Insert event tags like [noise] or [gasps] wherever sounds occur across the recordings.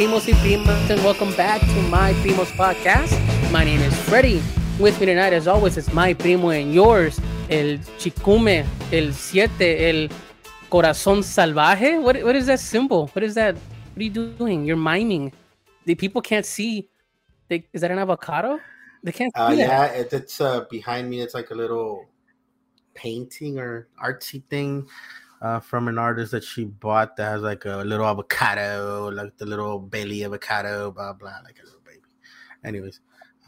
primos y primas, and welcome back to my primos podcast. My name is Freddie. With me tonight, as always, is my primo and yours, el chicume, el siete, el corazón salvaje. What, what is that symbol? What is that? What are you doing? You're miming. The people can't see. They, is that an avocado? They can't Uh, yeah, it, it's uh, behind me. It's like a little painting or artsy thing uh, from an artist that she bought that has like a little avocado, like the little belly avocado, blah blah, like a little baby. Anyways,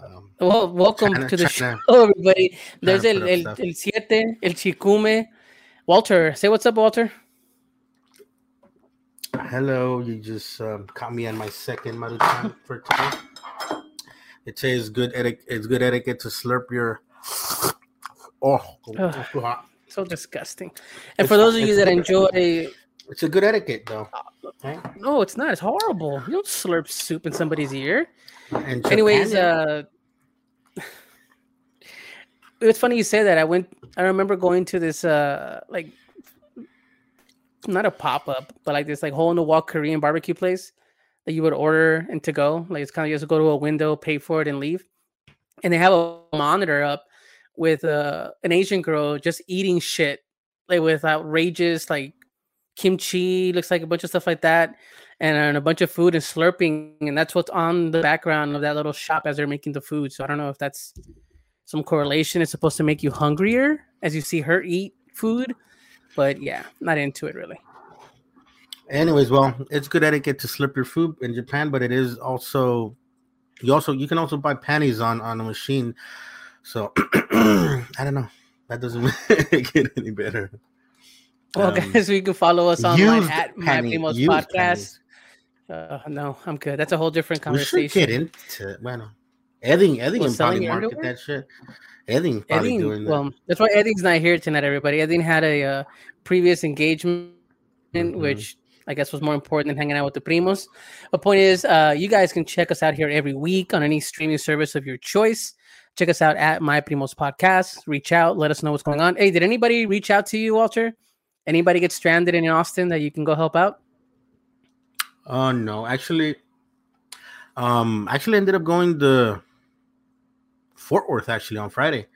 um, Well, welcome Tryna- to the tryna- show, everybody. There's el, el, stuff. el siete, el chicume. Walter, say what's up, Walter. hello, you just um, caught me on my second maruchan for today. It says good etiquette. It's good etiquette to slurp your. Oh, Ugh. So disgusting. And It's for those of you that enjoy, it's a good etiquette though. right? no, it's not. It's horrible. You don't slurp soup in somebody's ear. And Anyways, uh, [laughs] it's funny you say that. I went. I remember going to this uh like not a pop up, but like this like hole in the wall Korean barbecue place that you would order and to go. Like it's kind of you just go to a window, pay for it, and leave. And they have a monitor up with uh, an Asian girl just eating shit like with outrageous like kimchi, looks like a bunch of stuff like that, and, and a bunch of food and slurping, and that's what's on the background of that little shop as they're making the food. So I don't know if that's some correlation. It's supposed to make you hungrier as you see her eat food, but yeah, not into it really. Anyways, well, it's good etiquette to slip your food in Japan, but it is also you also you can also buy panties on on a machine. So [clears throat] I don't know. That doesn't [laughs] it any better. Well, Um, guys, you can follow us online at My panty- Primos Podcast. Uh, no, I'm good. That's a whole different conversation. We should get into bueno. Edding, Edding selling probably market underwear? that shit. Edding probably Edding, doing that. well, that's why Edding's not here tonight, everybody. Edding had a uh, previous engagement, Mhm. which I guess was more important than hanging out with the primos. The point is, uh, you guys can check us out here every week on any streaming service of your choice. Check us out at My Primos Podcast. Reach out, let us know what's going on. Hey, did anybody reach out to you, Walter? Anybody get stranded in Austin that you can go help out? Oh no, actually, um, actually ended up going to Fort Worth actually on Friday.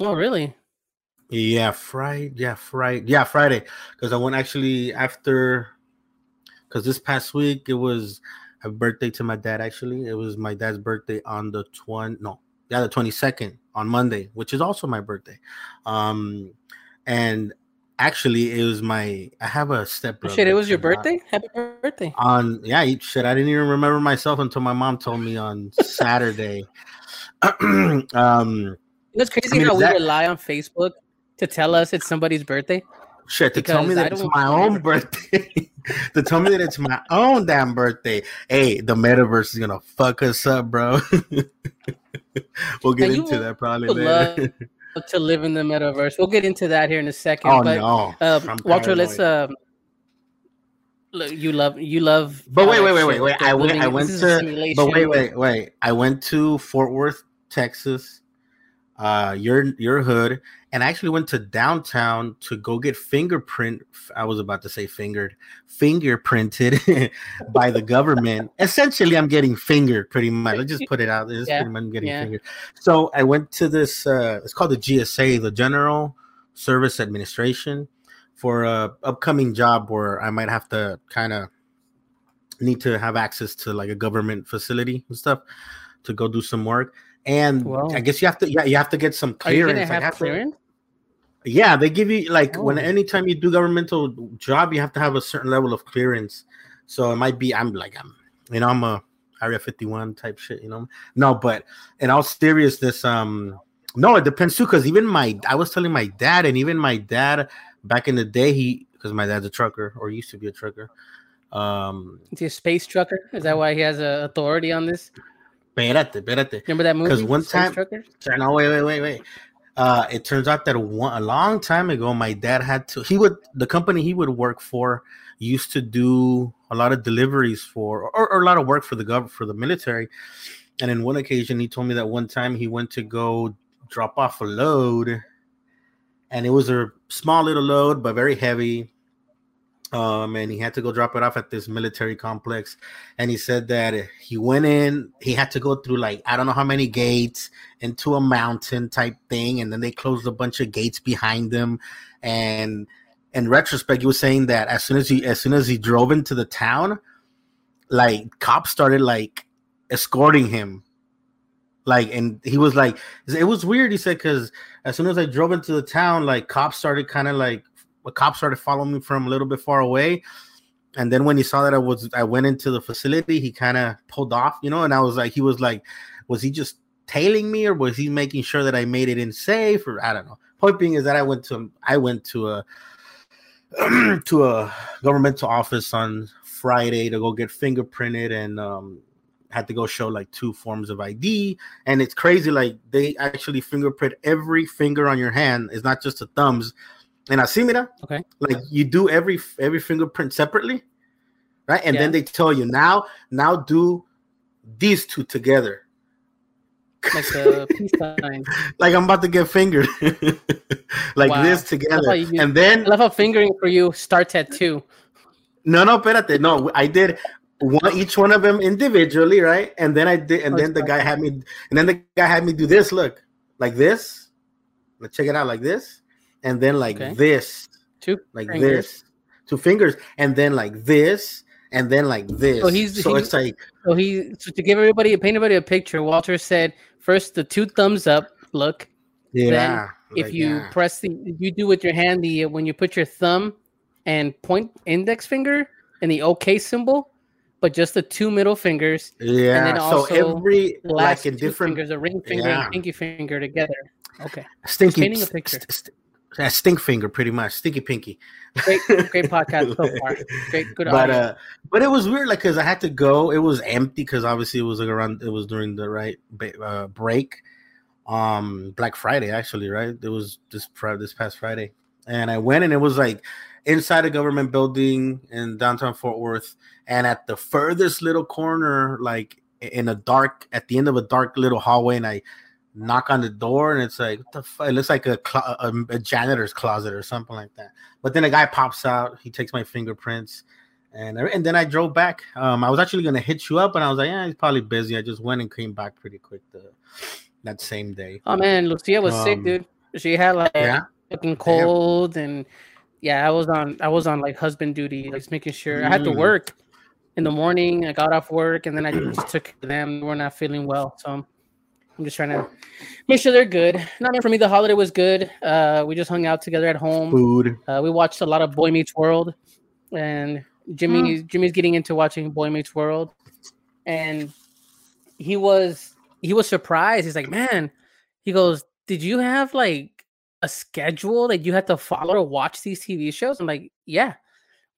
Oh, really? Yeah, Friday. Yeah, Friday. Yeah, Friday. Because I went actually after. Because this past week it was a birthday to my dad. Actually, it was my dad's birthday on the twenty. No, yeah, the twenty second on Monday, which is also my birthday. Um, and actually, it was my. I have a step. Oh, shit, it was your birthday? Happy birthday. on yeah shit i didn't even remember myself until my mom told me on saturday [clears throat] um It's crazy I mean, how we that- rely on Facebook to tell us it's somebody's birthday. Shit to tell me that it's my own birthday [laughs] to tell me that it's my own damn birthday hey the metaverse is gonna fuck us up bro [laughs] we'll get into that probably later to live in the metaverse. We'll get into that here in a second. oh but no I'm Walter, let's look, you love you love. But wait, wait, wait, wait, wait. I went, I went this is a to, but wait, wait, wait. I went to Fort Worth, Texas, uh, your your hood, and I actually went to downtown to go get fingerprint. I was about to say fingered, fingerprinted [laughs] by the government. Essentially, I'm getting fingered pretty much. Let's just put it out. This is Yeah, pretty much getting yeah. fingered. So I went to this. Uh, it's called the GSA, the General Service Administration, for a upcoming job where I might have to kind of need to have access to like a government facility and stuff to go do some work. And Wow. I guess you have to yeah, you have to get some Are you gonna have have clearance? Yeah, they give you like when Oh. anytime you do governmental job, you have to have a certain level of clearance. So it might be I'm like I'm you know I'm a Area 51 type shit, you know. No, but in all seriousness, um, no, it depends too. Because even my I was telling my dad, and even my dad back in the day, he because my dad's a trucker or used to be a trucker. Um, Is he a space trucker? Is that why he has a authority on this? espérate, espérate. Remember that movie? 'Cause one time- Truckers? Sorry, No, wait, wait, wait, wait. Uh, it turns out that one, a long time ago, my dad had to. He would the company he would work for used to do a lot of deliveries for, or, or a lot of work for the gov for the military. And in one occasion, he told me that one time he went to go drop off a load, and it was a small little load, but very heavy. Um, and he had to go drop it off at this military complex. And he said that he went in, he had to go through like I don't know how many gates into a mountain type thing, and then they closed a bunch of gates behind him. And in retrospect, he was saying that as soon as he as soon as he drove into the town, like cops started like escorting him. Like and he was like, it was weird. He said because as soon as I drove into the town, like cops started kind of like a cop started following me from a little bit far away. And then when he saw that I was I went into the facility, he kind of pulled off, you know, and I was like, he was like, was he just tailing me or was he making sure that I made it in safe or I don't know. Point being is that I went to I went to a [clears throat] to a governmental office on Friday to go get fingerprinted and um had to go show like two forms of ID. And it's crazy, like they actually fingerprint every finger on your hand. It's not just the thumbs and I así mira, okay, like you do every every fingerprint separately, right? And yeah. then they tell you now, now do these two together. Like the [laughs] peace sign. like I'm about to get fingered, [laughs] like wow. this together, and then I love how fingering for you starts at two. No, no, espérate, no, I did one each one of them individually, right? And then I did, and oh, then the guy had me, and then the guy had me do this. Look, like this. Let's check it out, like this and then like okay. this, two like fingers. this, two fingers, and then like this, and then like this. So he's so he's, it's like so he so to give everybody paint everybody a picture. Walter said first the two thumbs up look. Yeah. Then if like, you yeah. press the you do with your hand the when you put your thumb and point index finger and the OK symbol, but just the two middle fingers. Yeah. And then also so every like in different fingers, a ring finger yeah. and pinky finger together. Okay. Stinky. Painting a picture. St- st- that stink finger, pretty much, stinky pinky. Great, great [laughs] podcast so far. Great, good. But uh, but it was weird, like, cause I had to go. It was empty, cause obviously it was like around. It was during the right uh, break, um, Black Friday actually, right? It was this this past Friday, and I went, and it was like inside a government building in downtown Fort Worth, and at the furthest little corner, like in a dark, at the end of a dark little hallway, and I knock on the door and it's like what the fuck? it looks like a, cl- a, a, janitor's closet or something like that. But then a guy pops out he takes my fingerprints and and then i drove back. Um i was actually gonna hit you up and i was like yeah he's probably busy. I just went and came back pretty quick the, that same day. Oh man lucia was um, sick dude. She had like yeah? fucking cold and yeah i was on i was on like husband duty like making sure mm. i had to mm. work in the morning. I got off work and then i just took them. We're not feeling well so I'm just trying to make sure they're good. Not meant for me. The holiday was good. Uh, we just hung out together at home. Food. Uh, we watched a lot of Boy Meets World, and Jimmy mm. Jimmy's getting into watching Boy Meets World, and he was he was surprised. He's like, man, he goes, did you have like a schedule that you had to follow to watch these TV shows? I'm like, yeah.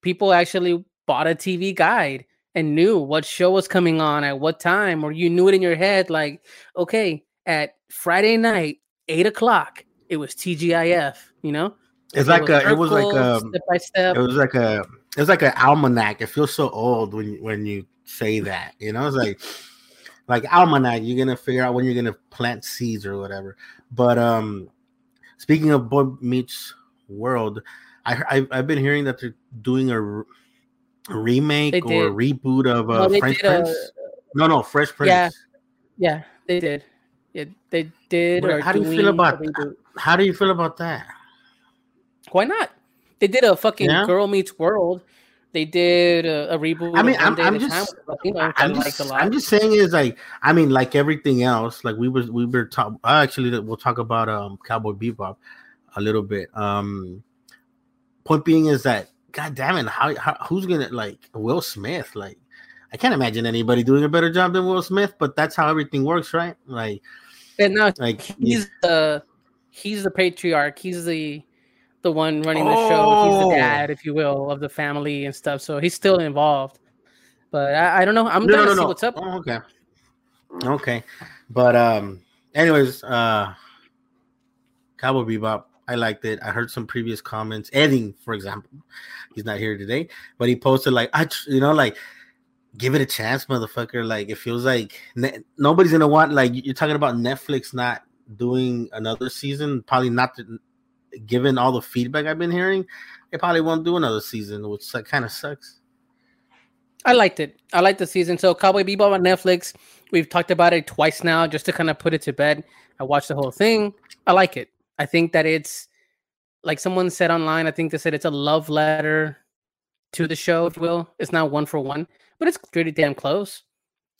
People actually bought a TV guide and knew what show was coming on at what time, or you knew it in your head, like, okay, at Friday night, eight o'clock, it was TGIF, you know? It's like a, it was like a, step by step. It was like a, it was like an almanac. It feels so old when when you say that, you know. It's like, like almanac. You're gonna figure out when you're gonna plant seeds or whatever. But um, speaking of Boy Meets World, I, I I've been hearing that they're doing a remake or reboot of uh, no, Fresh Prince? A, no, no, Fresh Prince. Yeah, yeah, they did. Yeah, they did. how do you feel about how do you feel about that? Why not? They did a fucking yeah. Girl Meets World. They did a, a reboot. I mean, I'm, I'm just, I'm just, I'm just saying is like, I mean, like everything else, like we were, we were talk. Actually, we'll talk about um Cowboy Bebop a little bit. Um, point being is that God damn it, how, how who's gonna like Will Smith? Like, I can't imagine anybody doing a better job than Will Smith, but that's how everything works, right? Like, and now like he's the he's the patriarch. He's the the one running the oh. show. He's the oh. dad, if you will, of the family and stuff. So he's still involved. But I, I don't know. I'm no, gonna no, no, see what's up. Oh, okay. Okay. But um anyways, uh Cowboy Bebop I liked it. I heard some previous comments. Edding, for example, he's not here today, but he posted like, I, you know, like, give it a chance, motherfucker. Like, it feels like ne- nobody's gonna want. Like, you're talking about Netflix not doing another season, probably not. To, given all the feedback I've been hearing, it probably won't do another season, which kind of sucks. I liked it. I liked the season. So Cowboy Bebop on Netflix. We've talked about it twice now, just to kind of put it to bed. I watched the whole thing. I like it. I think that it's like someone said online. I think they said it's a love letter to the show, if you will. It's not one for one, but it's pretty damn close,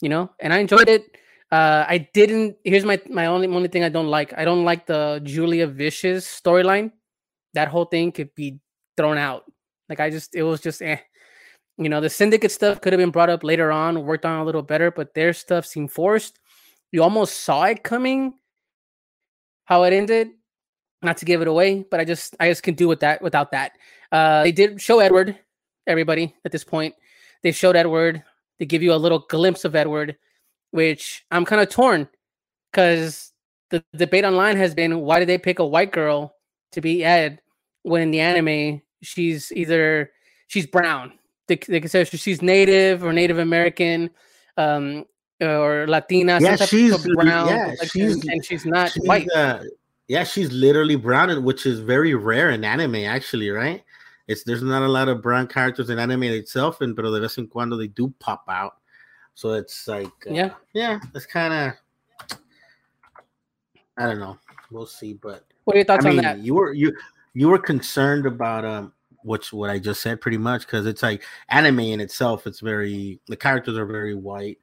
you know. And I enjoyed it. Uh, I didn't. Here's my my only only thing I don't like. I don't like the Julia Vicious storyline. That whole thing could be thrown out. Like I just, it was just eh. You know, the syndicate stuff could have been brought up later on, worked on a little better, but their stuff seemed forced. You almost saw it coming, how it ended. Not to give it away, but I just I just can do with that without that. Uh, they did show Edward, everybody at this point. They showed Edward. They give you a little glimpse of Edward, which I'm kind of torn because the debate online has been why did they pick a white girl to be Ed when in the anime she's either she's brown they, they consider she's native or Native American, um, or Latina. Yeah, she's brown. Yeah, she's and she's not she's, white. Uh, yeah, she's literally brown, which is very rare in anime, actually, right? It's there's not a lot of brown characters in anime itself, and pero de vez en cuando they do pop out. So it's like, uh, yeah, yeah, it's kind of, I don't know, we'll see. But what are your thoughts I mean, on that? You were you you were concerned about um which what I just said pretty much because it's like anime in itself. It's very the characters are very white,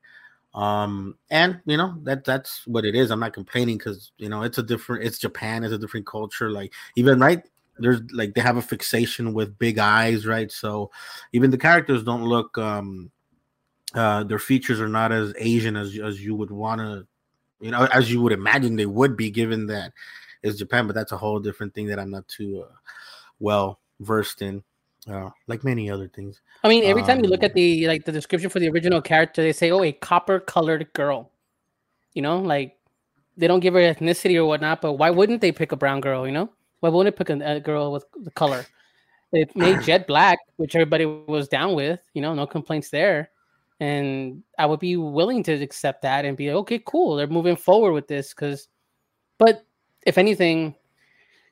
um, and you know that that's what it is. I'm not complaining because you know it's a different. It's Japan. It's a different culture. Like even right there's like they have a fixation with big eyes, right? So even the characters don't look. um uh Their features are not as Asian as as you would want to, you know, as you would imagine they would be, given that it's Japan. But that's a whole different thing that I'm not too uh, well versed in, uh, like many other things. I mean, every time um, you look at um, the like the description for the original character, they say, "Oh, a copper-colored girl." You know, like they don't give her ethnicity or whatnot, but why wouldn't they pick a brown girl? You know, why wouldn't they pick a, a girl with the color? They made [clears throat] Jet black, which everybody was down with. You know, no complaints there. And I would be willing to accept that and be okay, cool. They're moving forward with this because, but if anything,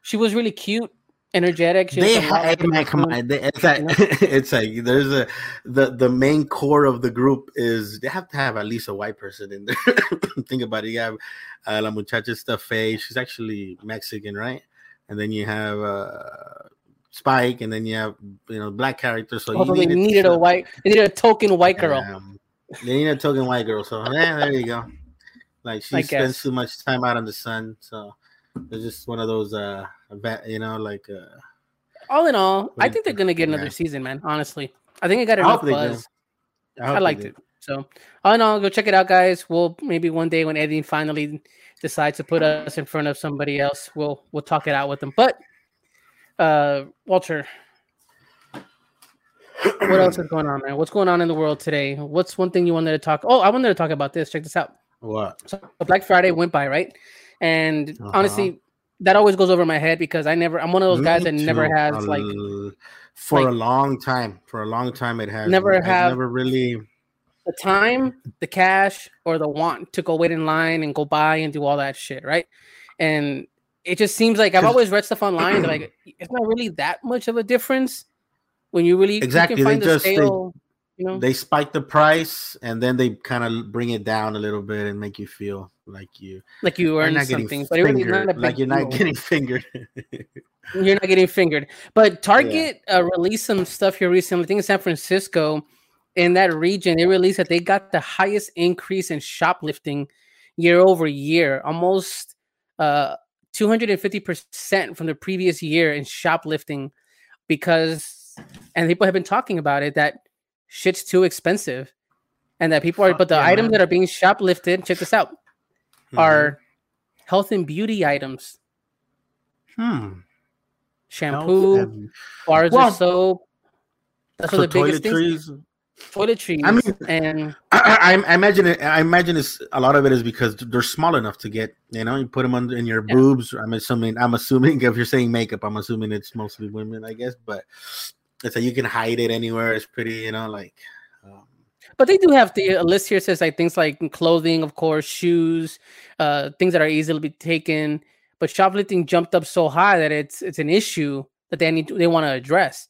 she was really cute energetic. They have, man, come on. They, it's like [laughs] it's like there's a the the main core of the group is they have to have at least a white person in there. [laughs] Think about it. You have uh, La Muchacha Staffe. She's actually Mexican, right? And then you have uh, Spike, and then you have you know black characters. So you needed, needed a white. They needed a token white girl. Um, they need a token white girl. So yeah, there you go. Like she spends too much time out in the sun, so it's just one of those, uh, you know, like. Uh, all in all, I think they're gonna get another yeah. season, man. Honestly, I think I got enough I buzz. I, I liked it. So, all in all, go check it out, guys. We'll maybe one day when Eddie finally decides to put us in front of somebody else, we'll we'll talk it out with them. But, uh, Walter, what else is going on, man? What's going on in the world today? What's one thing you wanted to talk? Oh, I wanted to talk about this. Check this out. What? So Black Friday went by, right? And uh-huh. honestly, that always goes over my head because I never I'm one of those guys that never has like for like, a long time. For a long time it has never have never really the time, the cash, or the want to go wait in line and go buy and do all that shit, right? And it just seems like I've always read stuff online like [clears throat] it's not really that much of a difference when you really exactly you they just sale, they, you know? they spike the price and then they kind of bring it down a little bit and make you feel like you like you earned not something, but really not like you're not getting fingered. [laughs] you're not getting fingered. But [laughs] Target yeah. uh, released some stuff here recently. I think in San Francisco, in that region, they released that they got the highest increase in shoplifting year over year, almost uh 250% from the previous year in shoplifting because and people have been talking about it that shit's too expensive and that people are but the yeah, items man. that are being shoplifted check this out mm-hmm. are health and beauty items. Hmm. Shampoo, and... bars well, of soap. That's what the biggest things. Toiletries. I mean, and [clears throat] I, I, imagine it. I imagine it's a lot of it is because they're small enough to get. You know, you put them under in your yeah. boobs. I'm assuming. I'm assuming [laughs] if you're saying makeup, I'm assuming it's mostly women, I guess. But it's like you can hide it anywhere. It's pretty. You know, like but they do have the list here says like things like clothing, of course, shoes, uh, things that are easily be taken. But shoplifting jumped up so high that it's it's an issue that they need to, they want to address.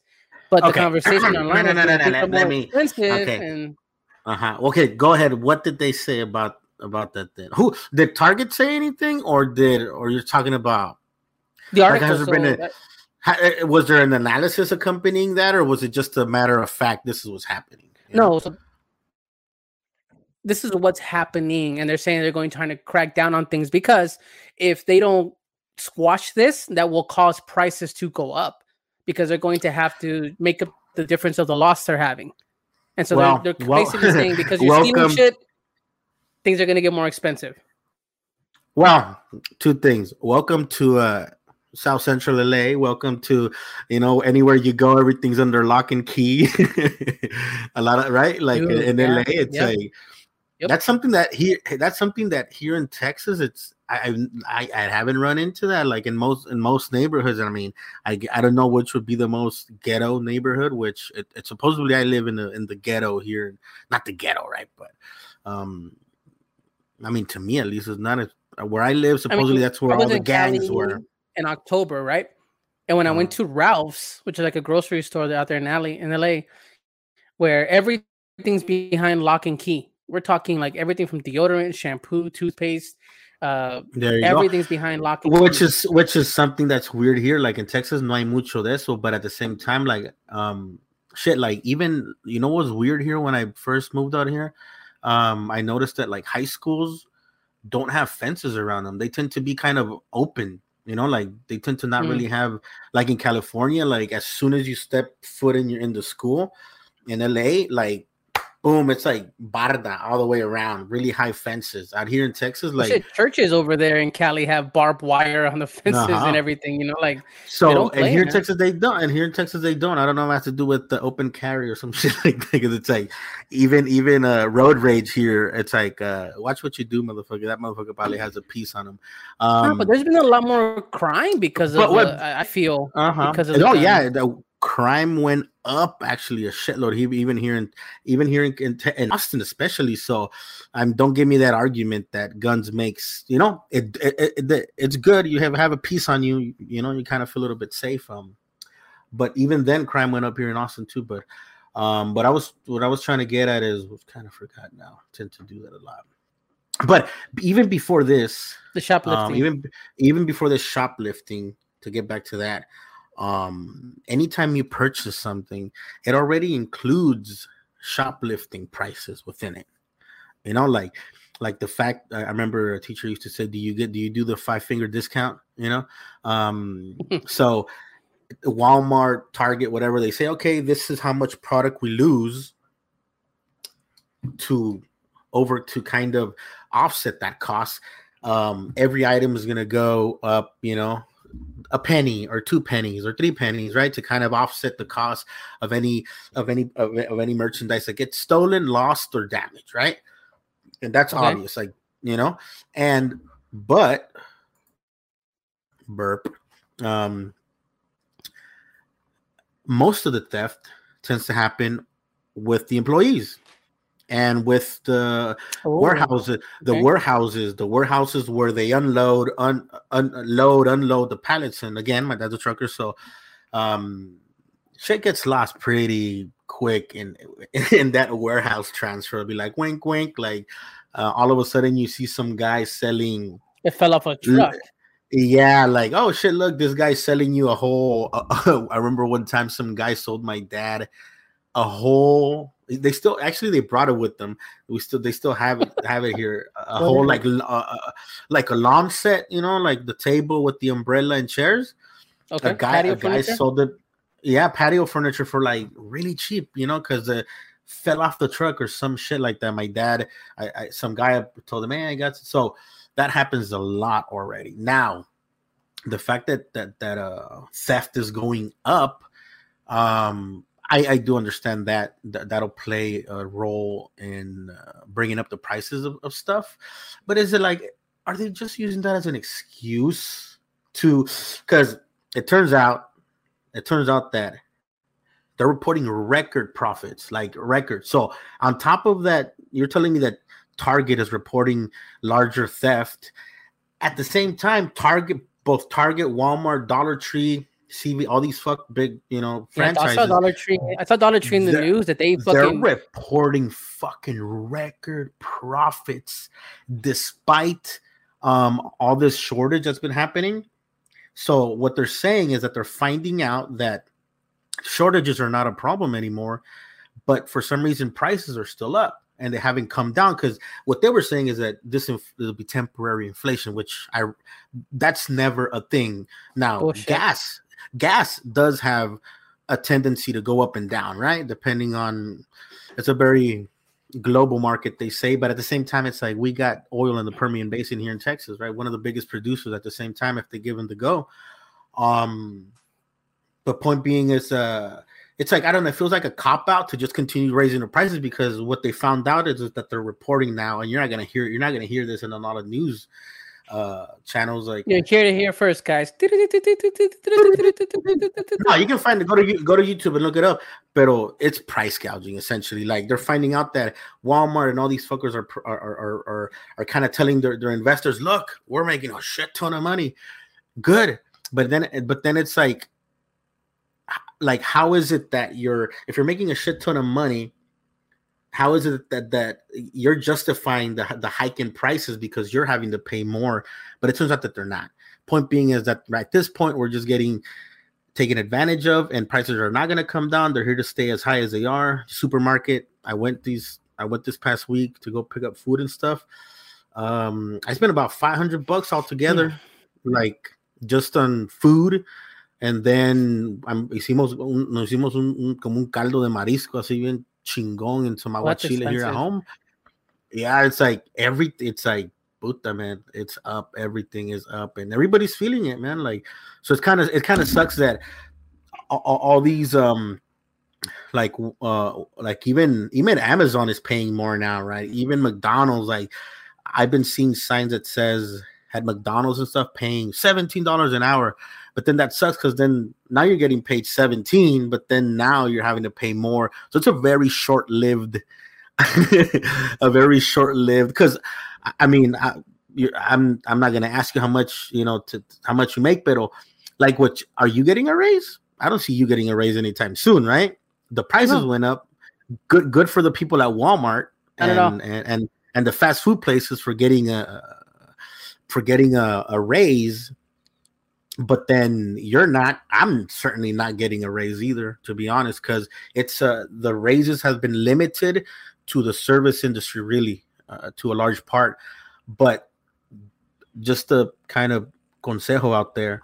But Okay. the [clears throat] conversation No, online no, is no, no, that no, let- are let more me- okay. and Uh-huh. Okay, go ahead. What did they say about about that then? Who did Target say anything or did or you're talking about the Like, article. has there so been a- that- ha- eh, was there an analysis accompanying that or was it just a matter of fact this is what's happening? No, so this is what's happening, and they're saying they're going trying to crack down on things because if they don't squash this, that will cause prices to go up because they're going to have to make up the difference of the loss they're having. And so Well, they're, they're well, basically saying [laughs] because you're stealing shit, things are going to get more expensive. Well, two things. Welcome to uh South Central LA. Welcome to you know anywhere you go, everything's under lock and key. [laughs] a lot of right, like Dude, in yeah, LA, it's yep. like Yep. that's something that here. That's something that here in Texas, it's I, I I haven't run into that like in most in most neighborhoods. I mean, I, I don't know which would be the most ghetto neighborhood. Which it, it supposedly I live in the in the ghetto here, not the ghetto, right? But um, I mean, to me at least, it's not a, where I live. Supposedly that's where all the gangs Cali were. In October, right? And when I went Uh-huh. to Ralph's, which is like a grocery store out there in alley in LA, where everything's behind lock and key. We're talking like everything from deodorant, shampoo, toothpaste, uh, you go. everything's behind lock and which key. is which is something that's weird here like in texas no hay mucho de eso but at the same time like um shit like even you know what's weird here when i first moved out here um i noticed that like high schools don't have fences around them they tend to be kind of open you know like they tend to not Mm. really have like in california like as soon as you step foot in your in the school in la like boom it's like barda all the way around really high fences out here in texas like Shit, churches over there in Cali have barbed wire on the [laughs] fences Uh-huh. and everything. You know, like So and here in. Texas they don't, and here in Texas they don't. I don't know if it has to do with the open carry or some [laughs] shit like that. Because it's like even even uh road rage here. It's like uh watch what you do, motherfucker. That motherfucker probably has a piece on him. no, Um, but there's been a lot more crime because of. what- the- I feel uh-huh. because of oh yeah, the crime went up actually a shitload. Even here in even here in, in, in Austin especially. So um, don't give me that argument that guns makes you know it, it, it, it- it's good. You have have a piece on you. You know you kind of feel a little bit safe. Um, but even then crime went up here in Austin too. But um, but I was what I was trying to get at is was kind of forgot now. tend to do that a lot. But even before this, the shoplifting. um, even even before the shoplifting to get back to that um anytime you purchase something it already includes shoplifting prices within it. You know like like the fact i remember a teacher used to say do you get do you do the five finger discount? You know um [laughs] so walmart target whatever they say okay this is how much product we lose to over to kind of offset that cost. Um every item is going to go up you know a penny or two pennies or three pennies right to kind of offset the cost of any of any of, of any merchandise that gets stolen lost or damaged right? And that's Okay. obvious like you know? And but burp um most of the theft tends to happen with the employees and with the Oh, warehouses the okay. warehouses the warehouses where they unload un, unload unload the pallets and again my dad's a trucker so um shit gets lost pretty quick in [laughs] in that warehouse transfer It'll be like wink wink like uh, all of a sudden you see some guy selling It fell off a truck. yeah, like oh shit, look, this guy's selling you a whole. [laughs] I remember one time some guy sold my dad a whole. They still actually they brought it with them. We still they still have it have it here. A [laughs] whole like uh, like a lawn set, you know, like the table with the umbrella and chairs. Okay. A guy patio a guy furniture? sold it. Yeah, patio furniture for like really cheap, you know, because uh, fell off the truck or some shit like that. My dad, I, I some guy told him, "Man, I got so." That happens a lot already. Now, the fact that that that uh theft is going up, um, I I do understand that, that that'll play a role in uh, bringing up the prices of, of stuff. But is it like, are they just using that as an excuse to? Because it turns out, it turns out that they're reporting record profits, like record. So on top of that, you're telling me that Target is reporting larger theft. At the same time, Target, both Target, Walmart, Dollar Tree, CV, all these fuck big, you know, Yeah, I saw Dollar Tree. I saw Dollar Tree in the news that they fucking they're reporting fucking record profits despite um all this shortage that's been happening. So what they're saying is that they're finding out that shortages are not a problem anymore, but for some reason prices are still up and they haven't come down because what they were saying is that this inf- will be temporary inflation, which I that's never a thing. Now Bullshit. gas gas does have a tendency to go up and down, right? Depending on it's a very global market, they say, but at the same time, it's like we got oil in the Permian Basin here in Texas, right? One of the biggest producers at the same time, if they give them the go. Um, but point being is, uh, it's like I don't know, it feels like a cop out to just continue raising the prices because what they found out is, is that they're reporting now, and you're not gonna hear you're not gonna hear this in a lot of news uh channels like You're here to hear first, guys. [laughs] no, you can find it. Go to go to YouTube and look it up. But it's price gouging essentially. Like they're finding out that Walmart and all these fuckers are are are are, are, are kind of telling their, their investors, look, we're making a shit ton of money. Good, but then but then it's like, like how is it that you're if you're making a shit ton of money? How is it that that you're justifying the the hike in prices because you're having to pay more? But it turns out that they're not. Point being is that at this point we're just getting taken advantage of and prices are not going to come down they're here to stay as high as they are supermarket i went these i went this past week to go pick up food and stuff um i spent about 500 bucks altogether like just on food and then um, hicimos un, nos hicimos un, un- como un caldo de marisco así bien chingón in some Well, that's aguachile here at home. Yeah it's like every it's like puta man it's up everything is up and everybody's feeling it man like so it's kind of it kind of sucks that all, all- all these um like uh like even even amazon is paying more now right? Even mcdonald's like i've been seeing signs that says had mcdonald's and stuff paying $17 an hour but then that sucks because then now you're getting paid 17 but then now you're having to pay more so it's a very short-lived [laughs] a very short-lived because I- mean, I, you're, I'm I'm not gonna ask you how much you know to how much you make, but like, what are you getting a raise? I don't see you getting a raise anytime soon, right? The prices No. went up. Good, good for the people at Walmart and and, and and the fast food places for getting a for getting a, a raise. But then you're not. I'm certainly not getting a raise either, to be honest, because it's uh the raises have been limited to the service industry, really, uh, to a large part. But just a kind of consejo out there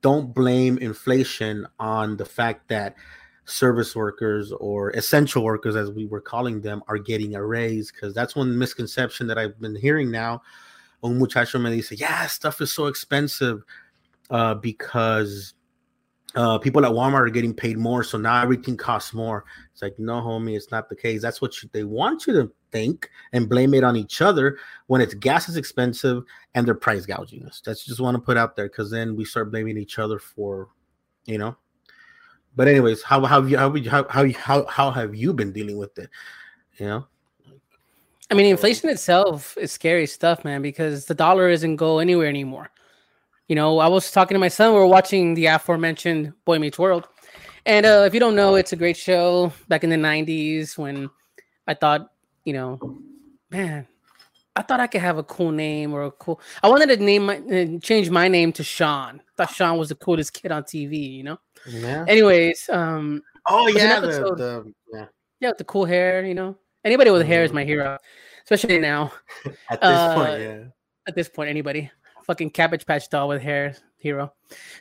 don't blame inflation on the fact that service workers or essential workers as we were calling them are getting a raise because that's one misconception that i've been hearing now un muchacho me dice yeah stuff is so expensive uh, because uh, people at walmart are getting paid more so now everything costs more it's like no homie it's not the case that's what you, they want you to think and blame it on each other when it's gas is expensive and they're price gouging us. That's just want to put out there because then we start blaming each other for, you know. But anyways, how how have you how how how how, how have you been dealing with it? You know, I mean, inflation itself is scary stuff, man, because the dollar isn't go anywhere anymore. You know, I was talking to my son. We were watching the aforementioned Boy Meets World, and uh, if you don't know, it's a great show back in the '90s when I thought, you know, man, I thought I could have a cool name or a cool. I wanted to name my uh, change my name to Sean. thought Sean was the coolest kid on TV. You know. yeah. Anyways, um, Oh yeah, the, the yeah. yeah, with the cool hair. You know, anybody with hair is my hero, especially now. [laughs] At this Uh, point, yeah. at this point, anybody. Fucking cabbage patch doll with hair hero.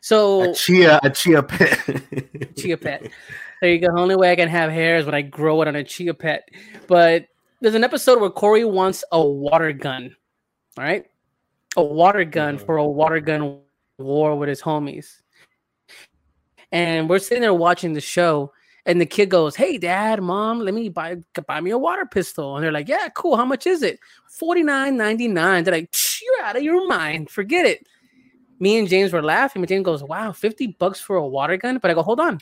So A chia, a chia pet. [laughs] chia pet. There you go. The only way I can have hair is when I grow it on a chia pet. But there's an episode where Corey wants a water gun. All right. A water gun Mhm. for a water gun war with his homies. And we're sitting there watching the show, and the kid goes, Hey dad, mom, let me buy buy me a water pistol. And they're like, Yeah, cool. How much is it? $49.99. They're like, "Psh, you're out of your mind. Forget it. Me and James were laughing, but James goes, Wow, 50 bucks for a water gun. But I go, hold on.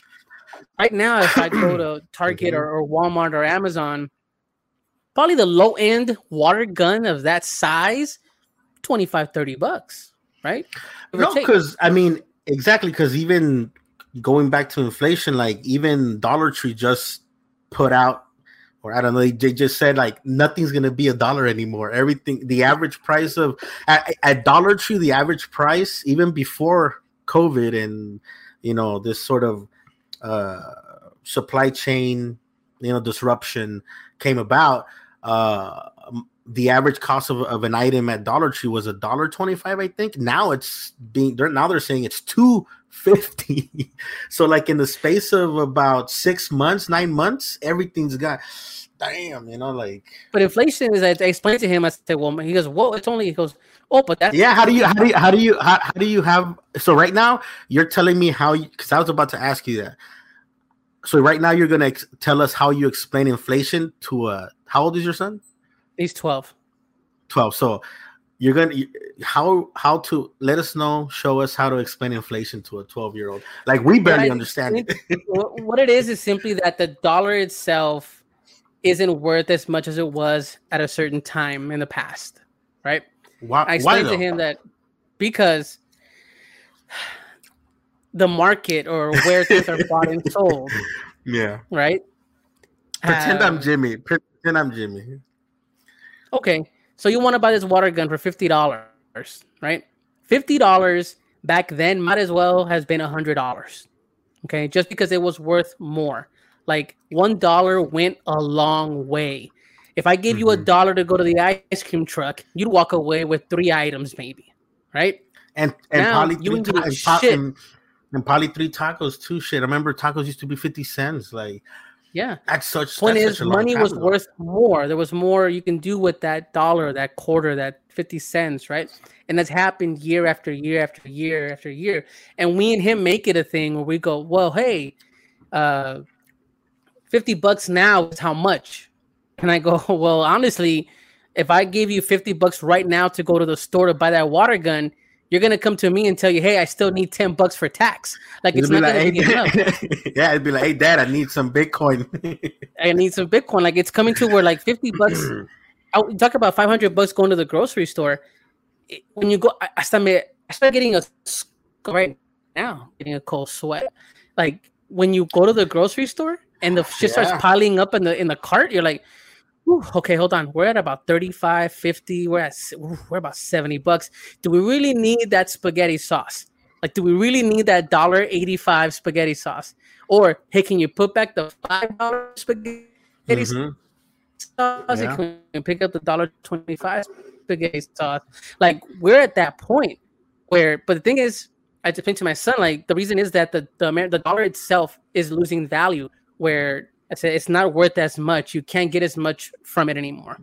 Right now, if I go to [clears throat] Target or, mm-hmm. or Walmart or Amazon, probably the low end water gun of that size, 25, 30 bucks, right? No, because I mean, exactly, because even going back to inflation, like even Dollar Tree just put out, or I don't know, they, just said like nothing's gonna be a dollar anymore. Everything, the average price of at, at Dollar Tree, the average price even before COVID and you know this sort of uh, supply chain you know disruption came about. Uh, the average cost of, of an item at Dollar Tree was a dollar twenty five, I think. Now it's being they're now they're saying it's two fifty. [laughs] so like in the space of about six months, nine months, everything's got damn, you know, like. But inflation is. I, explained to him. I said, "Well, he goes, well, it's only." He goes, "Oh, but that's." Yeah. How do you? How do you? How do you? How, how do you have? So right now, you're telling me how you? Because I was about to ask you that. So right now, you're gonna ex- tell us how you explain inflation to a. How old is your son? He's twelve. Twelve. So you're gonna how how to let us know show us how to explain inflation to a 12 year old like we barely yeah, understand it, what it is is simply that the dollar itself isn't worth as much as it was at a certain time in the past right? Why, i explained to him that because the market or where things are bought and sold [laughs] yeah. right? Pretend i'm um, jimmy. Pretend i'm jimmy. Okay so you want to buy this water gun for fifty dollars, right? Fifty dollars back then might as well has been a hundred dollars. Okay, just because it was worth more. Like one dollar went a long way. If I gave mm-hmm. you a mm-hmm. dollar to go to the ice cream truck, you'd walk away with three items, maybe, right? And and now, probably three ta- and, and, and probably three tacos too. Shit, I remember tacos used to be fifty cents. Like yeah. That's such point is money was worth more. There was more you can do with that dollar, that quarter, that 50 cents, right? And that's happened year after year after year after year. And we and him make it a thing where we go, well, hey, uh 50 bucks now is how much? And I go, [laughs] well, honestly, if I gave you 50 bucks right now to go to the store to buy that water gun, you're gonna come to me and tell you, "Hey, I still need ten bucks for tax." Like it's not like, gonna hey, be enough. [laughs] yeah, it'd be like, "Hey, Dad, I need some Bitcoin. [laughs] I need some Bitcoin." Like it's coming to where like fifty bucks. [clears throat] I talk about five hundred bucks going to the grocery store. When you go, I, I start, I start getting a right now, getting a cold sweat. Like when you go to the grocery store and the shit yeah. starts piling up in the in the cart, you're like, Okay, hold on. We're at about 35, 50. We're at we're about 70 bucks. Do we really need that spaghetti sauce? Like, do we really need that dollar 85 spaghetti sauce? Or hey, can you put back the five dollar spaghetti mm-hmm. sauce? Yeah. Can you pick up the dollar 25 spaghetti sauce? Like, we're at that point where, but the thing is, I explained to my son, like, the reason is that the the, the dollar itself is losing value where I said it's not worth as much. You can't get as much from it anymore,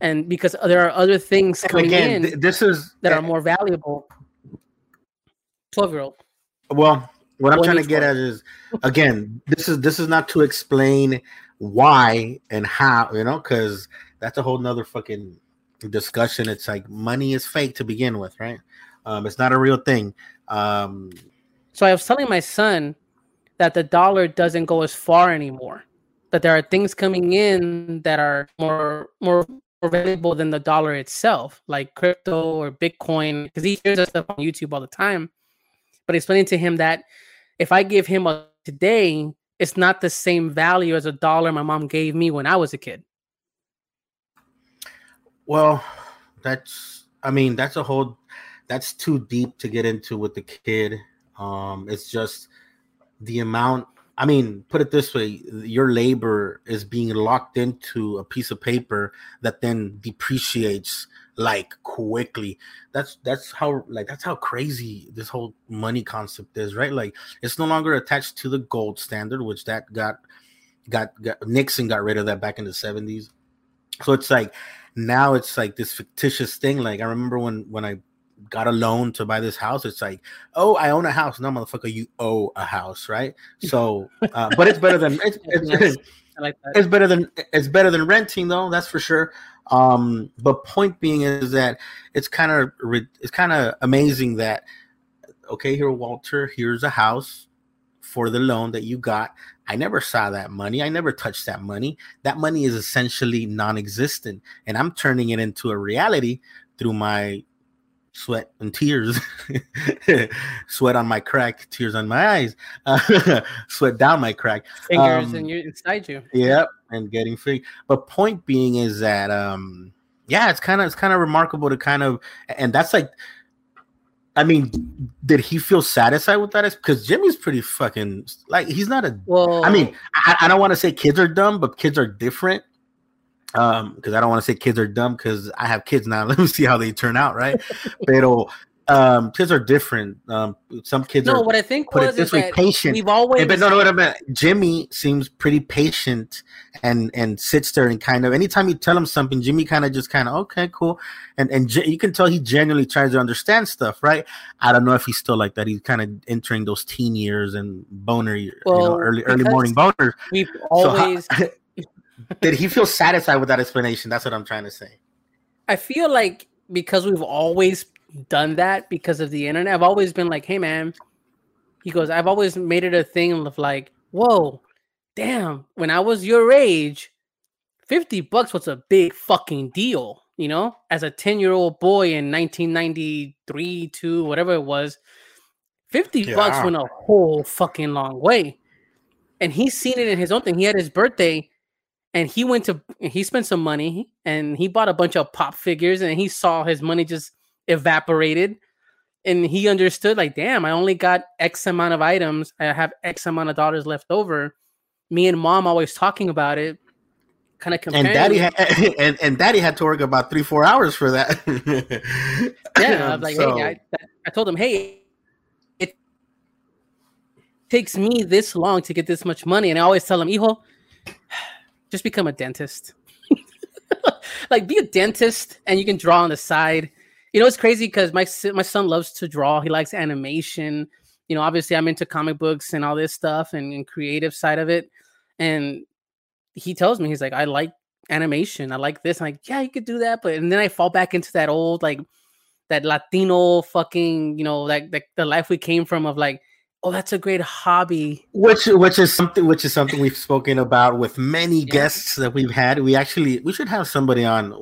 and because there are other things coming again, in. This is that are more valuable. Twelve year old. Well, what I'm trying to get at is again, this is this is not to explain why and how, you know, because that's a whole nother fucking discussion. It's like money is fake to begin with, right? Um, it's not a real thing. Um, so I was telling my son that the dollar doesn't go as far anymore that there are things coming in that are more more more valuable than the dollar itself, like crypto or Bitcoin, because he hears us stuff on YouTube all the time. But explaining to him that if I give him a today, it's not the same value as a dollar my mom gave me when I was a kid. Well, that's I mean, that's a whole that's too deep to get into with the kid. Um, it's just the amount I mean, put it this way: your labor is being locked into a piece of paper that then depreciates like quickly. That's that's how like that's how crazy this whole money concept is, right? Like it's no longer attached to the gold standard, which that got got, got Nixon got rid of that back in the seventies. So it's like now it's like this fictitious thing. Like I remember when when I got a loan to buy this house. It's like, oh, I own a house. No, motherfucker, you owe a house, right? [laughs] So, uh, but it's better than it's, [laughs] it's, like it's better than it's better than renting, though. That's for sure. Um, but point being is that it's kind of it's kind of amazing that okay, here, Walter, here's a house for the loan that you got. I never saw that money. I never touched that money. That money is essentially non-existent, and I'm turning it into a reality through my sweat and tears, [laughs] sweat on my crack, tears on my eyes, uh, [laughs] sweat down my crack, fingers um, and you inside you. Yep, and getting free. But point being is that um, yeah, it's kind of it's kind of remarkable to kind of, and that's like I mean, did he feel satisfied with that? Because Jimmy's pretty fucking like he's not a. Well, I mean, I, I don't want to say kids are dumb, but kids are different. Um, because I don't want to say kids are dumb because I have kids now. [laughs] Let me see how they turn out, right? Pero um, kids are different. Um, some kids no, are. what I think put was this way, patient. We've always. But no, no, what I meant. Jimmy seems pretty patient and and sits there and kind of anytime you tell him something, Jimmy kind of just kind of okay, cool, and and you can tell he genuinely tries to understand stuff, right? I don't know if he's still like that. He's kind of entering those teen years and boner years, well, you know, early early morning boners. We've always. So [laughs] did he feel satisfied with that explanation? That's what I'm trying to say. I feel like because we've always done that because of the internet. I've always been like, hey man, he goes, I've always made it a thing of like, whoa, damn, when I was your age, 50 bucks was a big fucking deal, you know, as a 10 year old boy in 1993, two, whatever it was. 50 yeah. bucks went a whole fucking long way. And he's seen it in his own thing. He had his birthday and he went to he spent some money and he bought a bunch of pop figures and he saw his money just evaporated. And he understood like damn i only got x amount of items. I have x amount of dollars left over. Me and mom always talking about it kind of and daddy had [laughs] and, and daddy had to work about three four hours for that. [laughs] Yeah i um, was like so. hey I, I told him hey it takes me this long to get this much money. And i always tell him hijo just become a dentist [laughs] like be a dentist and you can draw on the side you know, it's crazy because my my son loves to draw. He likes animation. You know, obviously I'm into comic books and all this stuff and, and creative side of it. And he tells me he's like, I like animation. I like this. I'm like, yeah, you could do that. But and then I fall back into that old like that Latino fucking, you know, like the, the life we came from of like, oh, that's a great hobby. Which which is something which is something we've spoken about with many [laughs] yeah. guests that we've had. We actually we should have somebody on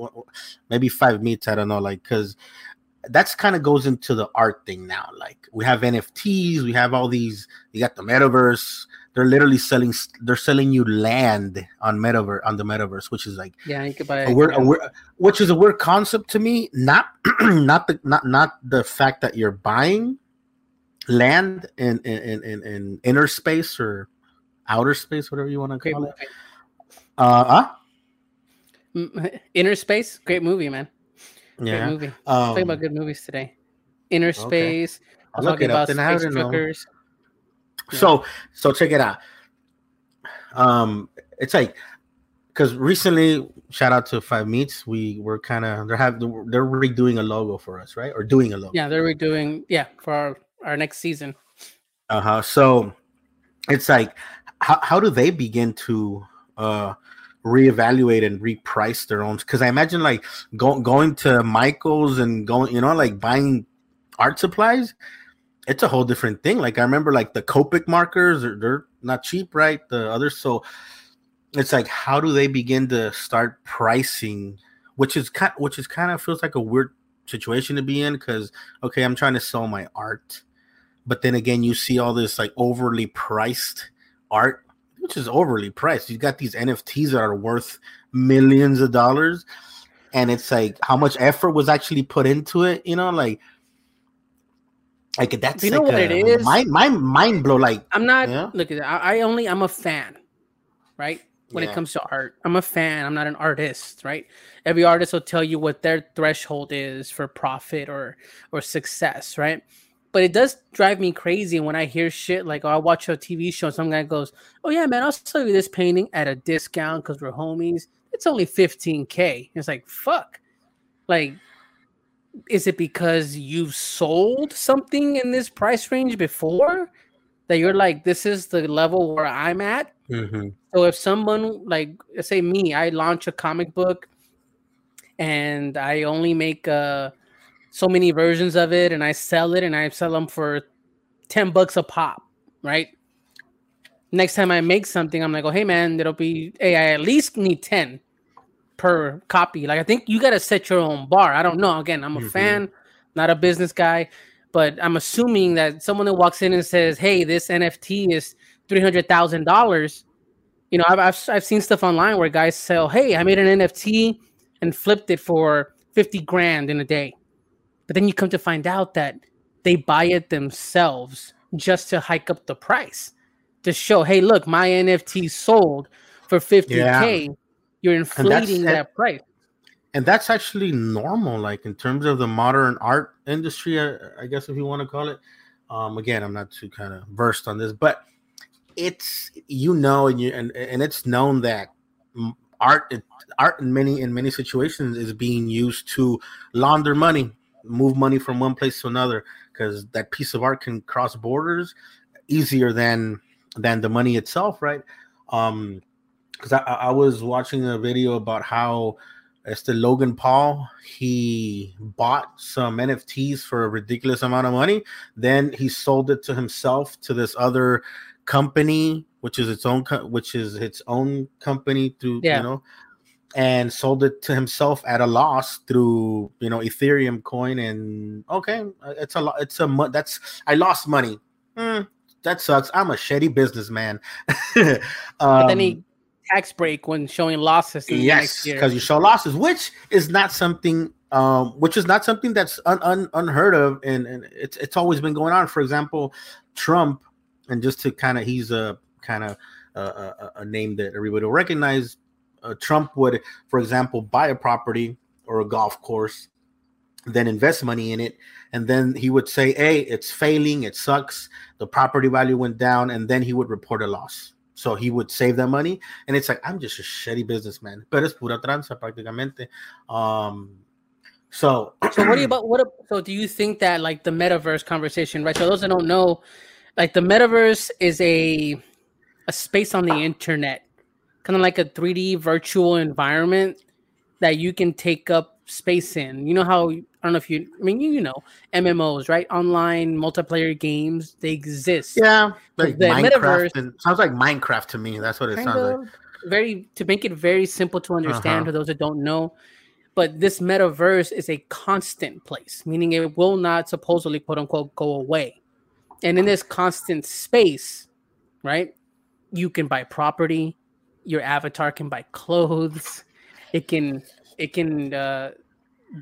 maybe five meets. I don't know, like because that's kind of goes into the art thing now. Like we have NFTs, we have all these. You got the metaverse. They're literally selling. They're selling you land on metaverse on the metaverse, which is like yeah, you could buy a weird, a weird, which is a weird concept to me. Not [clears throat] not the not not the fact that you're buying land in in in, in inner space or outer space, whatever you want to call it. Uh, huh? Innerspace, great movie, man. Yeah. Great movie. Um, talking about good movies today. Innerspace. Okay. I'll look it up. Space truckers. Yeah. So so check it out. Um, it's like because recently, shout out to Five Meets, we were kind of they're have they're redoing a logo for us, right? Or doing a logo. Yeah, they're redoing. Yeah, for our our next season. Uh huh. So it's like, how how do they begin to uh reevaluate and reprice their own because I imagine like go, going to Michael's and going, you know, like buying art supplies, it's a whole different thing. Like I remember like the Copic markers, they're, they're not cheap, right? The others, so it's like how do they begin to start pricing, which is kind, which is kind of feels like a weird situation to be in because okay, I'm trying to sell my art, but then again, you see all this like overly priced art which is overly priced. You got these NFTs that are worth millions of dollars, and it's like how much effort was actually put into it. You know, like like that's you know like what it is. Mind mind mind blow. Like I'm not. Yeah? Look, I, I only I'm a fan, right? When yeah. it comes to art, I'm a fan. I'm not an artist, right? Every artist will tell you what their threshold is for profit or or success, right? But it does drive me crazy when I hear shit like, oh, I watch a TV show, and some guy goes, Oh yeah, man, I'll sell you this painting at a discount because we're homies. It's only 15k. It's like, fuck. Like, is it because you've sold something in this price range before? That you're like, this is the level where I'm at. Mm-hmm. So if someone like say me, I launch a comic book and I only make a so many versions of it and I sell it and I sell them for 10 bucks a pop, right? Next time I make something, I'm like, oh, hey, man, it'll be, hey, I at least need 10 per copy. Like, I think you got to set your own bar. I don't know. Again, I'm a mm-hmm. fan, not a business guy, but I'm assuming that someone that walks in and says, "Hey, this NFT is three hundred thousand dollars." You know, I've, I've I've seen stuff online where guys sell, "Hey, I made an NFT and flipped it for fifty grand in a day," but then you come to find out that they buy it themselves just to hike up the price to show, "Hey, look, my NFT sold for fifty k." Yeah. You're inflating that price and that's actually normal like in terms of the modern art industry i, I guess if you want to call it um again i'm not too kind of versed on this but it's you know and you and, and it's known that art art in many in many situations is being used to launder money move money from one place to another because that piece of art can cross borders easier than than the money itself right um because I, I was watching a video about how the Logan Paul, he bought some NFTs for a ridiculous amount of money. Then he sold it to himself to this other company, which is its own, co- which is its own company through, yeah. you know, and sold it to himself at a loss through, you know, Ethereum coin. And okay, uh, it's a lot. It's a that's I lost money. Mm, that sucks. I'm a shitty businessman. um, [laughs] but then he um, tax break when showing losses. yes, because you show losses, which is not something, um, which is not something that's un, un, unheard of, and, and it's it's always been going on. For example, Trump, and just to kind of, he's a kind of a, a, name that everybody will recognize. Uh, Trump would, for example, buy a property or a golf course, then invest money in it, and then he would say, "Hey, it's failing, it sucks, the property value went down," and then he would report a loss so he would save that money. And it's like, I'm just a shitty businessman. Pero es pura tranza prácticamente. Um, so, so what do you about what? So do you think that like the metaverse conversation, right? So those that don't know, like the metaverse is a a space on the internet, kind of like a 3D virtual environment that you can take up space in. You know how I don't know if you, I mean, you, you know, MMOs, right? Online multiplayer games, they exist. Yeah, like the Minecraft. And, sounds like Minecraft to me. That's what it sounds of, like. Very to make it very simple to understand uh-huh. for those that don't know. But this metaverse is a constant place, meaning it will not supposedly quote unquote go away. And in this constant space, right, you can buy property, your avatar can buy clothes, it can it can uh,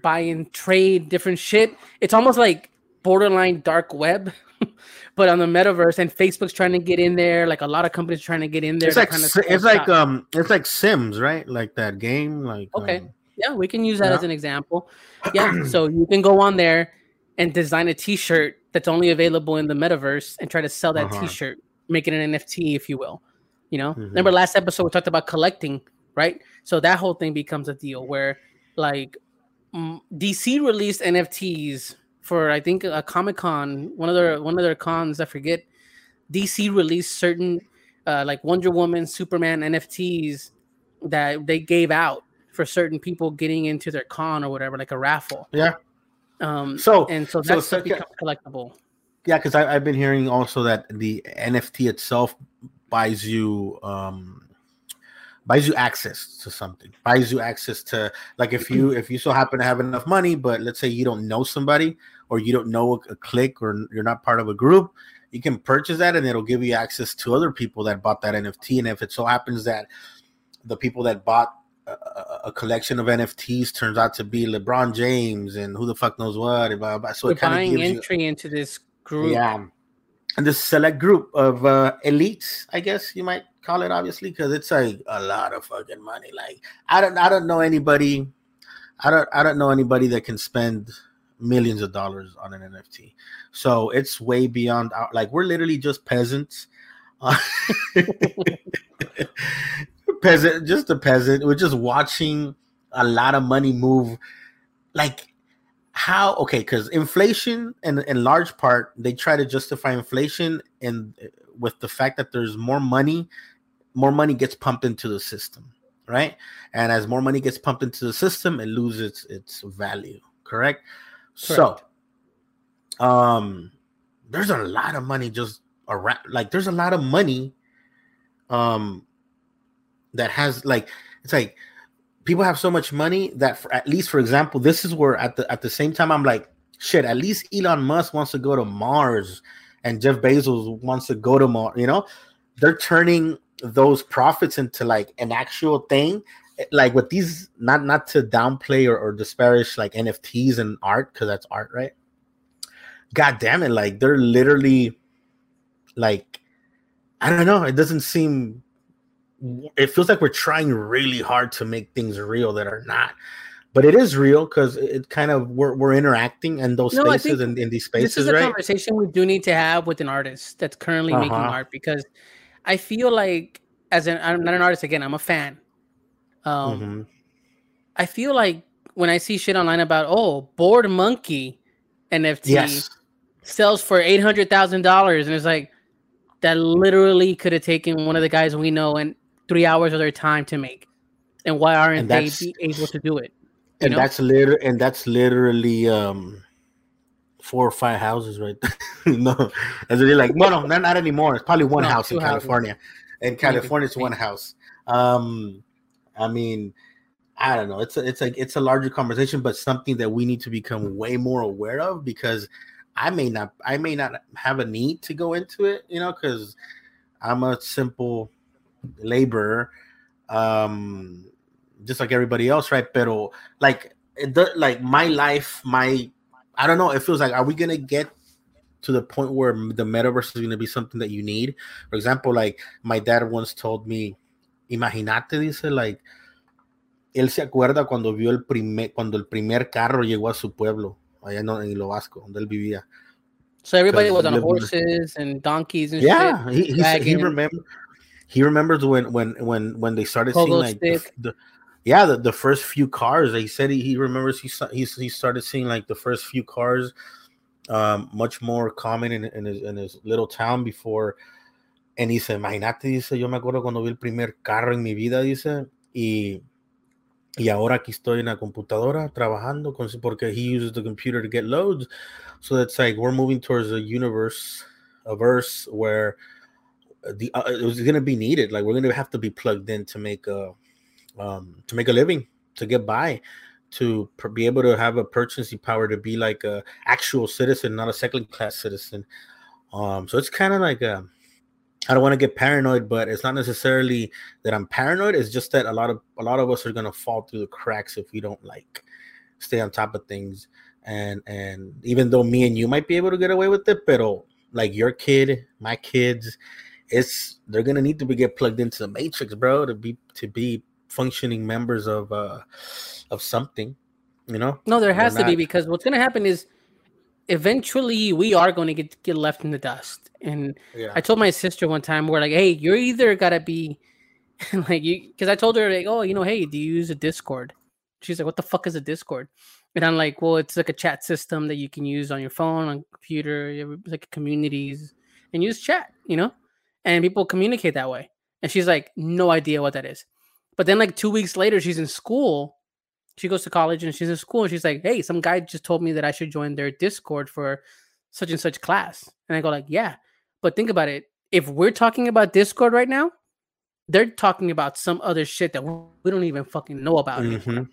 buy and trade different shit. It's almost like borderline dark web, [laughs] but on the metaverse. And Facebook's trying to get in there. Like a lot of companies trying to get in there. It's like kind of it's like um it's like Sims, right? Like that game. Like okay, um, yeah, we can use that yeah. as an example. [clears throat] Yeah, so you can go on there and design a T-shirt that's only available in the metaverse and try to sell that uh-huh. T-shirt, make it an NFT, if you will. You know, mm-hmm. remember last episode we talked about collecting, right? So that whole thing becomes a deal where like DC released NFTs for I think a Comic Con, one of their one of their cons. I forget. DC released certain uh, like Wonder Woman, Superman NFTs that they gave out for certain people getting into their con or whatever, like a raffle. Yeah. Um. So and so that's so, so collectible. Yeah, because I've been hearing also that the NFT itself buys you um buys you access to something buys you access to like if you if you so happen to have enough money but let's say you don't know somebody or you don't know a, a clique or you're not part of a group you can purchase that and it'll give you access to other people that bought that nft and if it so happens that the people that bought a, a collection of nfts turns out to be lebron james and who the fuck knows what so We're it kind of gives entry you, into this group. Yeah this select group of uh, elites i guess you might call it obviously because it's like a lot of fucking money. Like I don't I don't know anybody I don't I don't know anybody that can spend millions of dollars on an NFT. So it's way beyond our like we're literally just peasants. [laughs] peasant, just a peasant. We're just watching a lot of money move. Like how okay, because inflation and in large part they try to justify inflation and with the fact that there's more money more money gets pumped into the system, right? And as more money gets pumped into the system, it loses its value, correct? correct. So, um, there's a lot of money just around, like, there's a lot of money, um, that has like, it's like people have so much money that, for, at least for example, this is where at the at the same time I'm like, shit, at least Elon Musk wants to go to Mars and Jeff Bezos wants to go to Mars, you know? They're turning those profits into like an actual thing. Like with these, not not to downplay or, or disparage like NFTs and art, because that's art, right? God damn it, like they're literally like I don't know, it doesn't seem it feels like we're trying really hard to make things real that are not but it is real because it kind of we're, we're interacting in those no, spaces and in, in, these spaces. This is a right? conversation we do need to have with an artist that's currently uh-huh. making art because I feel like as an I'm not an artist again, I'm a fan. Um, mm-hmm. I feel like when I see shit online about oh bored monkey NFT yes. sells for eight hundred thousand dollars, and it's like that literally could have taken one of the guys we know and three hours of their time to make, and why aren't and they able to do it? and know? that's literally and that's literally um four or five houses right? [laughs] No that's really like no no not, not anymore. It's probably one no, house in california. In california it's one house. Um i mean i don't know. It's a, it's like it's a larger conversation but something that we need to become way more aware of because i may not i may not have a need to go into it you know because i'm a simple laborer um just like everybody else, right? Pero like the, like my life, my I don't know. It feels like are we gonna get to the point where the metaverse is gonna be something that you need? For example, like my dad once told me, imagínate, dice, like él se acuerda cuando vio el primer cuando el primer carro llegó a su pueblo allá en, en Lo Vasco, donde él vivía. So everybody was on horses and donkeys and yeah, shit. He, he remember he remembers when when when when they started Pogo seeing like the, the, yeah, the, the first few cars. He said he, he remembers he he he started seeing like the first few cars, um, much more common in, in his in his little town before. And he dice, imagínate, dice, yo me acuerdo cuando vi el primer carro en mi vida, dice, y, y ahora aquí estoy en la computadora trabajando con, porque he uses the computer to get loads. So it's like we're moving towards a universe, a verse where the uh, it was going to be needed. Like we're going to have to be plugged in to make a um, to make a living, to get by, to pr- be able to have a purchasing power, to be like a actual citizen, not a second class citizen. Um, so it's kind of like a, I don't want to get paranoid, but it's not necessarily that I'm paranoid. It's just that a lot of a lot of us are gonna fall through the cracks if we don't like stay on top of things. And and even though me and you might be able to get away with it, but like your kid, my kids, it's they're gonna need to be get plugged into the matrix, bro, to be to be functioning members of uh of something you know? No there has to be because what's to happen is eventually we are going to get get left in the dust. And yeah. i told my sister one time we're like hey you're either got to be [laughs] like you because i told her like oh you know hey do you use a discord? She's like what the fuck is a discord? And i'm like well it's like a chat system that you can use on your phone on computer like communities and use chat you know and people communicate that way and she's like no idea what that is but then like two weeks later, she's in school. She goes to college and she's in school and she's like, Hey, some guy just told me that I should join their Discord for such and such class. And I go, like, yeah. But think about it. If we're talking about Discord right now, they're talking about some other shit that we don't even fucking know about. Mm-hmm.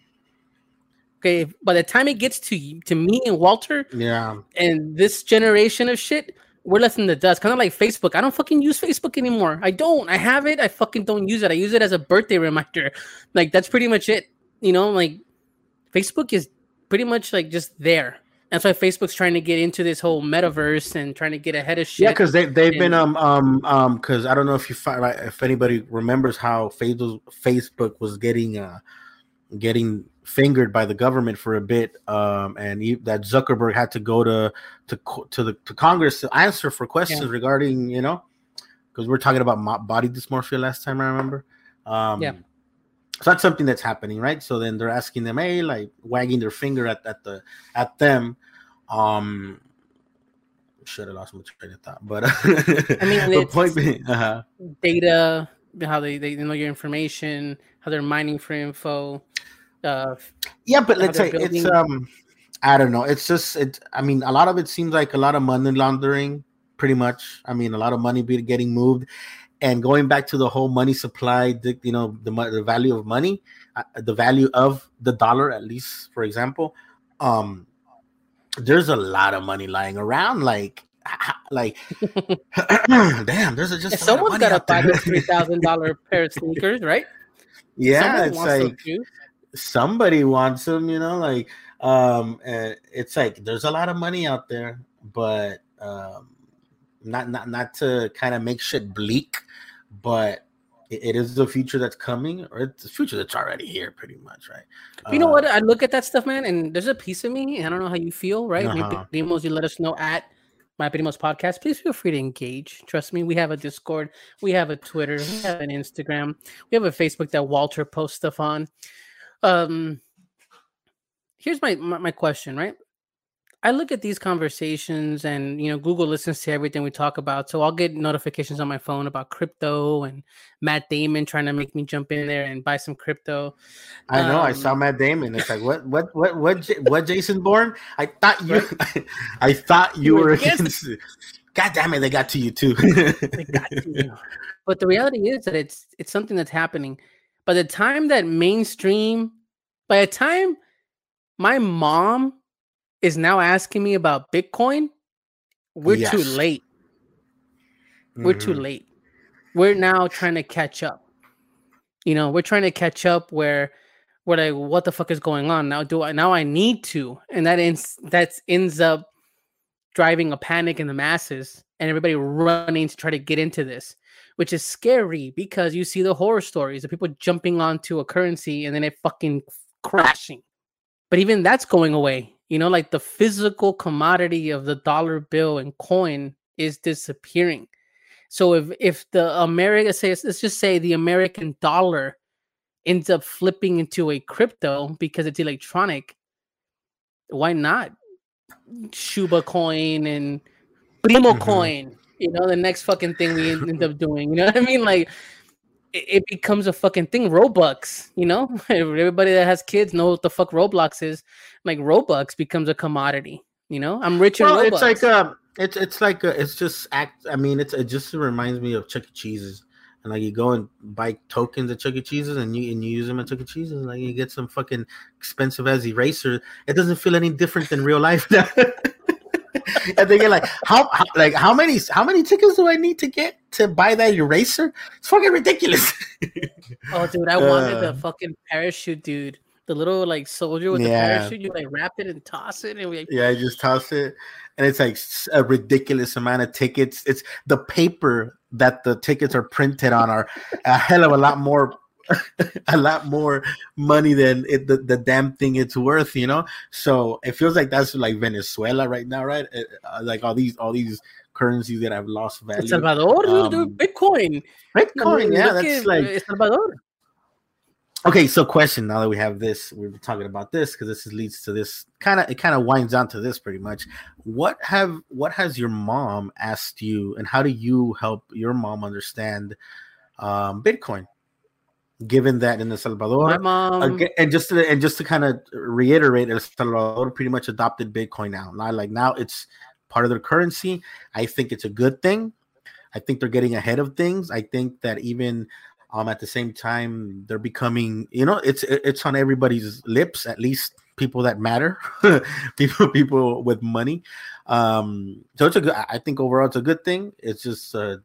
Okay, by the time it gets to to me and Walter, yeah, and this generation of shit, we're left in the dust. Kind of like Facebook. I don't fucking use Facebook anymore. I don't. I have it. I fucking don't use it. I use it as a birthday reminder. [laughs] Like that's pretty much it. You know, like Facebook is pretty much like just there. That's why Facebook's trying to get into this whole metaverse and trying to get ahead of shit. Yeah, because they they've and, been um um um because I don't know if you find if anybody remembers how Facebook Facebook was getting uh getting fingered by the government for a bit, um, and he, that Zuckerberg had to go to to to the to Congress to answer for questions yeah. regarding you know because we're talking about body dysmorphia last time I remember. Um, yeah. So that's something that's happening, right? So then they're asking them, hey, like wagging their finger at, at the at them. Um, should have lost my train of thought, but I mean, [laughs] the point being, uh-huh. data, how they they know your information, how they're mining for info uh, yeah, but let's say building... it's um, I don't know. It's just it. I mean, a lot of it seems like a lot of money laundering. Pretty much. I mean, a lot of money be getting moved, and going back to the whole money supply. The, you know, the the value of money, uh, the value of the dollar, at least for example. Um, there's a lot of money lying around. Like, like, [laughs] [clears throat] damn, there's a, just someone's got to buy the three thousand dollar pair of sneakers, right? [laughs] Yeah, it's like somebody wants them, you know, like um it's like there's a lot of money out there, but um not not not to kind of make shit bleak, but it, it is the future that's coming, or it's the future that's already here, pretty much, right? You uh, know what? I look at that stuff, man, and there's a piece of me, I don't know how you feel, right? Uh-huh. Demos, you let us know at my Primos podcast. Please feel free to engage. Trust me, we have a Discord, we have a Twitter, we have an Instagram, we have a Facebook that Walter posts stuff on. Um, here's my, my, my question, right? I look at these conversations and you know Google listens to everything we talk about. So I'll get notifications on my phone about crypto and Matt Damon trying to make me jump in there and buy some crypto. I know. Um, I saw um, Matt Damon. It's like what what what what [laughs] what Jason Bourne? I thought you [laughs] I thought you, you were against God damn it, they got to you too. they got to you. But the reality is that it's it's something that's happening. By the time that mainstream, by the time my mom is now asking me about Bitcoin, we're yes. too late. We're mm-hmm. too late. We're now trying to catch up. You know, we're trying to catch up where we're like, what the fuck is going on? Now do I now I need to. And that ends that ends up driving a panic in the masses and everybody running to try to get into this, which is scary because you see the horror stories of people jumping onto a currency and then it fucking crashing. But even that's going away you know, like the physical commodity of the dollar bill and coin is disappearing. So if if the America says let's just say the American dollar ends up flipping into a crypto because it's electronic, why not Shiba coin and Primo mm-hmm. coin? You know, the next fucking thing we end up doing. You know what I mean? Like it, it becomes a fucking thing. Robux, you know, [laughs] everybody that has kids know what the fuck Roblox is. Like Robux becomes a commodity. You know, I'm rich well, in Robux. It's like um, it's it's like a, it's just act. I mean, it's it just reminds me of Chuck E. Cheese's. And like you go and buy tokens at Chuck E. Cheese's and you and you use them at Chuck E. Cheese's, and like you get some fucking expensive as eraser. It doesn't feel any different than real life. [laughs] and they get like, how, how, like how many how many tickets do I need to get to buy that eraser? It's fucking ridiculous. [laughs] oh, dude, I wanted uh, the fucking parachute, dude. The little like soldier with yeah. the parachute, you like wrap it and toss it, and we like, yeah, I just toss it, and it's like a ridiculous amount of tickets. It's the paper that the tickets are printed on are a hell of a lot more [laughs] a lot more money than it, the, the damn thing it's worth, you know. So it feels like that's like Venezuela right now, right? Uh, like all these all these currencies that have lost value. El Salvador, um, Bitcoin. Bitcoin, yeah, that's like El Salvador. Okay, so question now that we have this, we are talking about this because this leads to this kind of it kind of winds down to this pretty much. What have what has your mom asked you, and how do you help your mom understand um, Bitcoin? Given that in El Salvador, mom... and just to, and just to kind of reiterate, El Salvador pretty much adopted Bitcoin now. Now, like now, it's part of their currency. I think it's a good thing. I think they're getting ahead of things. I think that even um at the same time they're becoming, you know, it's it's on everybody's lips, at least people that matter, [laughs] people people with money. Um, so it's a good. I think overall it's a good thing. It's just uh,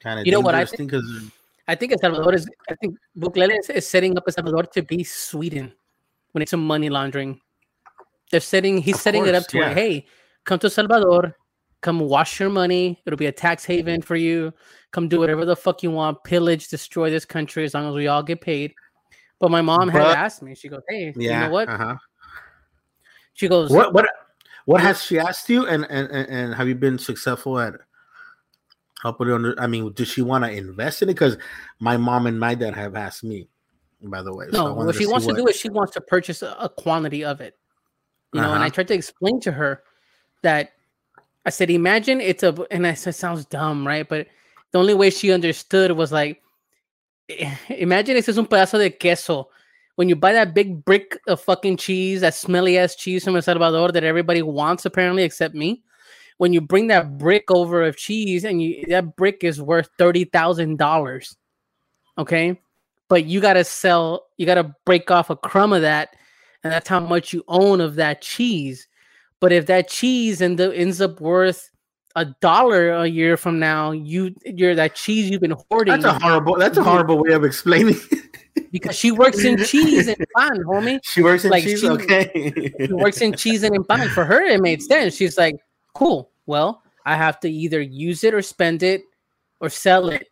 kind of you know what I think because I think El Salvador is. I think Bukele is, is setting up El Salvador to be Sweden when it's a money laundering. They're setting. He's of setting course, it up to yeah. where, hey, come to Salvador, come wash your money. It'll be a tax haven for you. Come do whatever the fuck you want, pillage, destroy this country as long as we all get paid. But my mom but, had asked me. She goes, "Hey, yeah, you know what?" Uh-huh. She goes, "What? What? What has she asked you? And and and have you been successful at I'll put it under. I mean, does she want to invest in it? Because my mom and my dad have asked me. By the way, no. So what she wants what... to do is she wants to purchase a, a quantity of it. You know, uh-huh. and I uh-huh. tried to explain to her that I said, imagine it's a, and I said, sounds dumb, right? But the only way she understood was like, [laughs] imagine this is un pedazo de queso. When you buy that big brick of fucking cheese, that smelly ass cheese from El Salvador that everybody wants, apparently, except me when you bring that brick over of cheese and you that brick is worth thirty thousand dollars, okay, but you got to sell, you got to break off a crumb of that, and that's how much you own of that cheese. But if that cheese end up, ends up worth a dollar a year from now, you you're that cheese you've been hoarding. That's a horrible. That's a horrible way of explaining. because she works in cheese and pan, homie. She works in like, cheese. She, okay. she works in cheese and in pan. For her, it made sense. She's like, cool. Well, I have to either use it or spend it or sell it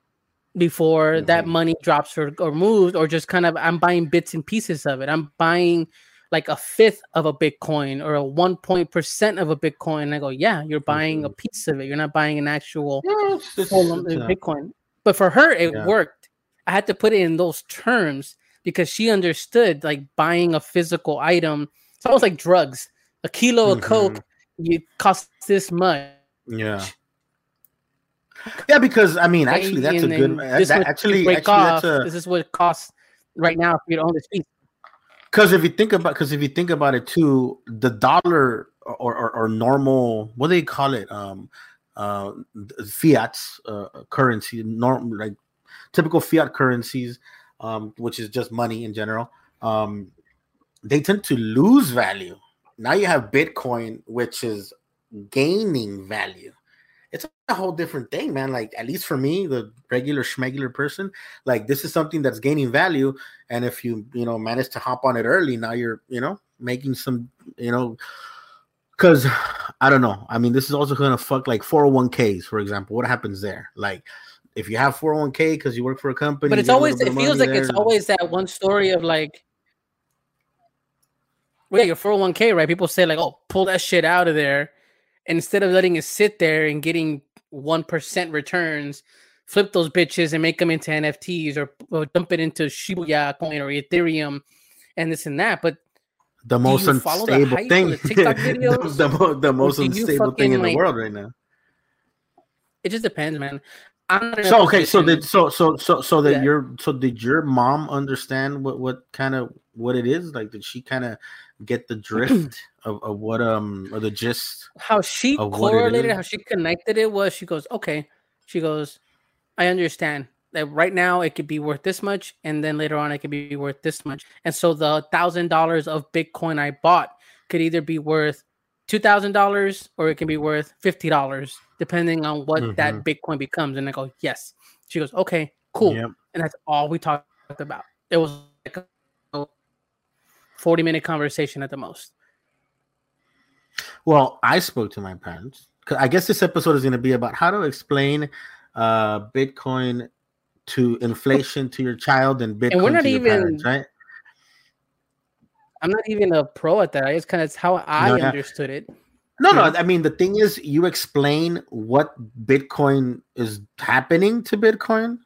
before mm-hmm. that money drops or, or moves, or just kind of I'm buying bits and pieces of it. I'm buying like a fifth of a Bitcoin or a one point percent of a Bitcoin. And I go, yeah, you're buying mm-hmm. a piece of it. You're not buying an actual yeah, it's, full it's, Bitcoin. But for her, it yeah. worked. I had to put it in those terms because she understood like buying a physical item. It's almost like drugs. A kilo mm-hmm. of Coke you cost this much. Yeah. Yeah, because I mean, actually, that's and a good. That, actually, actually, off, that's a, this is what it costs right now for you to own this piece. Because if you think about, because if you think about it too, the dollar or, or, or normal, what do they call it? Um, uh, fiat uh, currency, norm like typical fiat currencies, um, which is just money in general. Um, they tend to lose value. Now you have Bitcoin, which is gaining value it's a whole different thing, man. Like at least for me, the regular schmegular person, like this is something that's gaining value. And if you you know manage to hop on it early, now you're you know making some you know because I don't know. I mean, this is also gonna fuck like 401ks, for example. What happens there? Like if you have 401k because you work for a company, but it's always it feels like there. it's always that one story of like well, yeah, your 401k, right? People say like, oh, pull that shit out of there instead of letting it sit there and getting 1% returns, flip those bitches and make them into NFTs or, or dump it into Shiba coin or Ethereum and this and that. But the most unstable thing, [laughs] the, videos, the, the, the, most unstable thing in like, the world right now. It just depends, man. so okay, so did so so so so that yeah. your so did your mom understand what what kind of what it is? Like, did she kind of get the drift [clears throat] of, of what um or the gist how she correlated how she connected it was she goes okay. She goes i understand that right now it could be worth this much and then later on it could be worth this much. And so the thousand dollars of bitcoin i bought could either be worth two thousand dollars or it can be worth fifty dollars depending on what mm-hmm. that bitcoin becomes. And i go yes. She goes okay cool. Yep. and that's all we talked about. It was 40 minute conversation at the most. Well, I spoke to my parents. I guess this episode is going to be about how to explain uh, Bitcoin to inflation to your child and Bitcoin and we're not to even, parents, right? I'm not even a pro at that. It's kind of how I no, understood it. No, no. I mean, the thing is, you explain what Bitcoin is happening to Bitcoin,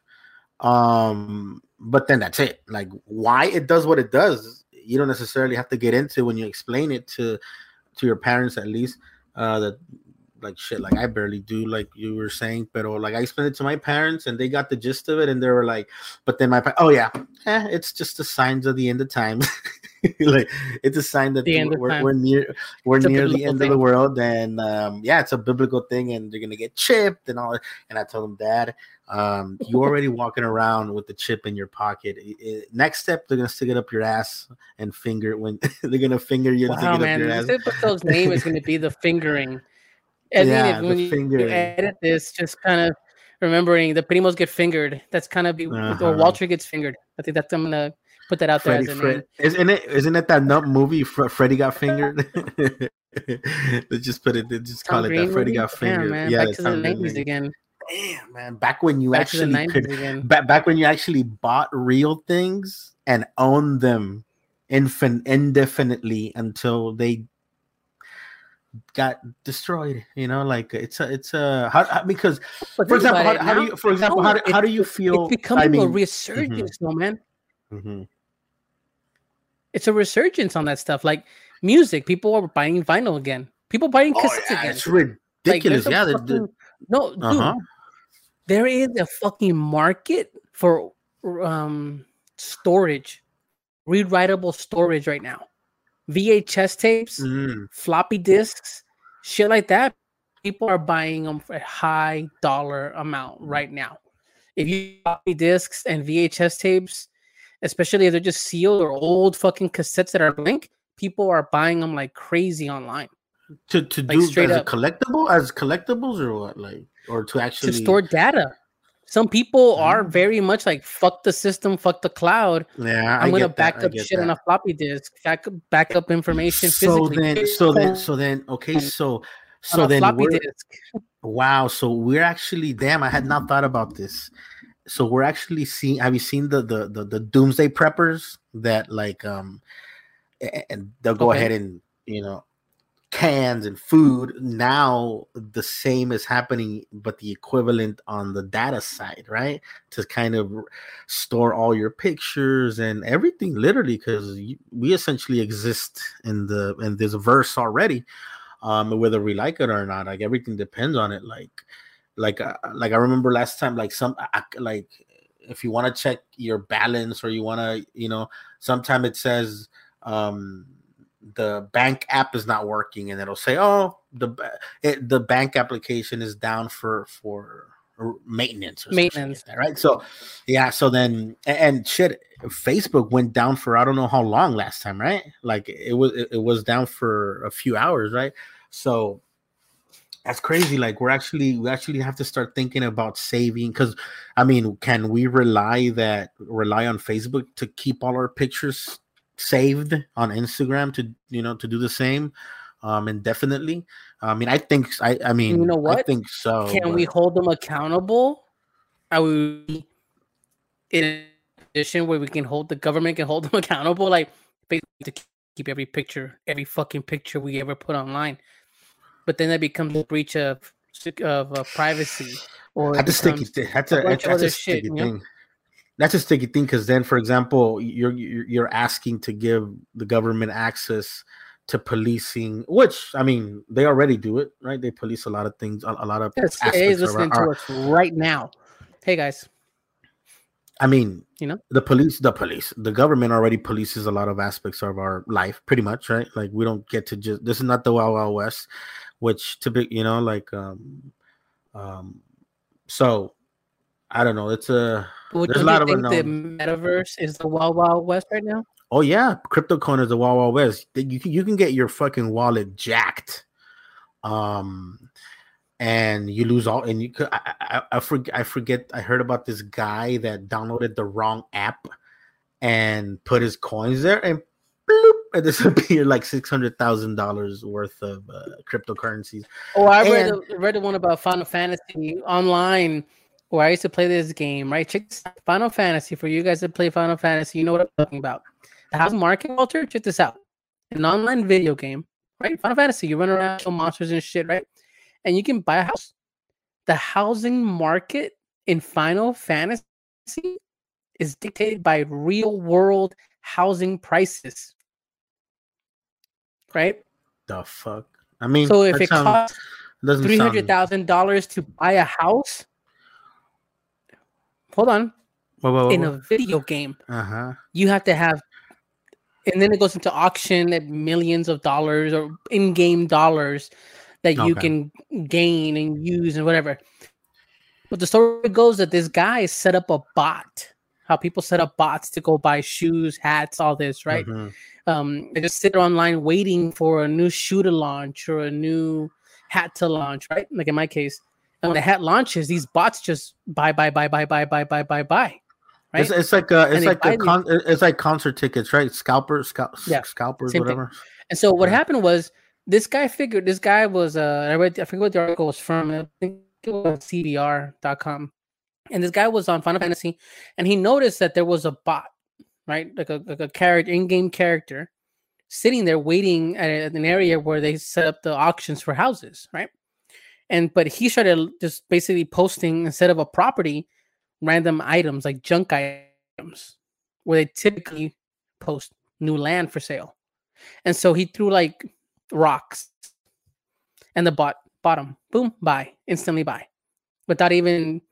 um, but then that's it. Like why it does what it does you don't necessarily have to get into when you explain it to to your parents at least uh that like shit like i barely do like you were saying but like i explained it to my parents and they got the gist of it and they were like but then my oh yeah. Eh, it's just the signs of the end of time [laughs] like it's a sign that we're, we're, near we're it's near the end thing. of the world and um yeah it's a biblical thing and they're gonna get chipped and all and i told them dad um, you're already walking around with the chip in your pocket. It, it, next step, they're gonna stick it up your ass and finger it when [laughs] they're gonna finger you. Wow, man! This episode's name is gonna be the fingering. And yeah, when you, you, edit this, just kind of remembering the primos get fingered. That's kind of be uh-huh. or Walter gets fingered. I think that's I'm gonna put that out Freddy, there. Fred, isn't it? Isn't it that nut movie? Freddy got fingered. [laughs] they just put it. Just Tom call Green it that. Freddy got fingered. Yeah, man. yeah back to the nineties again damn man. Back when you back actually could back, back when you actually bought real things and owned them infin- indefinitely until they got destroyed you know like it's a it's a how, how because but for example how, how, do you for example how, how do you feel it's becoming I mean, a resurgence mm-hmm. no man. Mm-hmm. it's a resurgence on that stuff. Like music people are buying vinyl again. People buying cassettes oh, yeah, again. it's ridiculous. like, yeah the, no dude, uh-huh there is a fucking market for um storage, rewritable storage right now. VHS tapes, mm. floppy disks, shit like that. People are buying them for a high dollar amount right now. If you floppy disks and VHS tapes, especially if they're just sealed or old fucking cassettes that are blank, people are buying them like crazy online. to to Like, do as a collectible as collectibles or what like or to actually to store data. Some people are Mm. very much like fuck the system, fuck the cloud. yeah I I'm gonna that, back I up shit on a floppy disk, back back up information so physically. then so then so then okay so so then floppy we're, disk. wow so we're actually damn i had not thought about this so we're actually seeing have you seen the the the, the doomsday preppers that like um and they'll go Okay. ahead and you know cans and food now the same is happening but the equivalent on the data side right? To kind of store all your pictures and everything literally because we essentially exist in the in this verse already um whether we like it or not like everything depends on it like like uh, like i remember last time like some like if you want to check your balance or you want to you know sometime it says um the bank app is not working and it'll say oh the it, the bank application is down for for maintenance or some like Maintenance. that, right? So yeah so then and shit facebook went down for i don't know how long last time right? Like it was it was down for a few hours right? So that's crazy like we're actually we actually have to start thinking about saving because i mean can we rely that rely on facebook to keep all our pictures saved on instagram to you know to do the same um indefinitely i mean i think i i mean you know what? i think so Can we hold them accountable? Are we in position where we can hold the government can hold them [laughs] accountable, like basically to keep every picture, every fucking picture we ever put online? But then that becomes a breach of of uh, privacy, or I just think sticky becomes. That's a a, that's, a shit, sticky you know? thing. That's a sticky thing because then, for example, you're you're asking to give the government access to policing, which I mean they already do it, right? They police a lot of things, a, a lot of Yes, CIA is listening our- to us right now. Hey guys, I mean, You know? the police, the police, the government already polices a lot of aspects of our life, pretty much, right? Like we don't get to just this is not the Wild Wild West, which typically, you know, like um, um, so I don't know. It's a would There's a you lot of think the metaverse is the wild wild west right now? oh yeah, crypto coin is the Wild Wild West. You can you can get your fucking wallet jacked, um, and you lose all. And you could I I, I forget I forget I heard about this guy that downloaded the wrong app and put his coins there and bloop, it [laughs] disappeared like six hundred thousand dollars worth of uh, cryptocurrencies. Oh, I read And- read the one about Final Fantasy online where I used to play this game, right? Check this out. Final Fantasy for you guys that play Final Fantasy, you know what I'm talking about. The house market, Walter, check this out. An online video game, right? Final Fantasy, you run around, kill monsters and shit, right? And you can buy a house. The housing market in Final Fantasy is dictated by real world housing prices. Right? The fuck. I mean, So if it sound- costs doesn't three sound- hundred thousand dollars to buy a house. Hold on, Whoa, whoa, in whoa. a video game, Uh huh. you have to have, and then it goes into auction at millions of dollars or in-game dollars that you can gain and use and whatever. But the story goes that this guy set up a bot. How people set up bots to go buy shoes, hats, all this, right? Mhm. um they just sit online waiting for a new shoe to launch or a new hat to launch right like in my case when the hat launches these bots just buy buy buy buy buy buy buy buy buy right It's, it's like a it's like a con- it's like concert tickets, right? Scalpers, scalp, Yeah, scalpers, same thing. whatever. and so what yeah. happened was this guy figured this guy was uh i read i forget what the article was from i think it was cbr.com and this guy was on final fantasy and he noticed that there was a bot right like a, like a character in-game character sitting there waiting at an area where they set up the auctions for houses right and but he started just basically posting instead of a property random items like junk items where they typically post new land for sale. And so he threw like rocks and the bot bottom. Boom buy instantly buy. Without even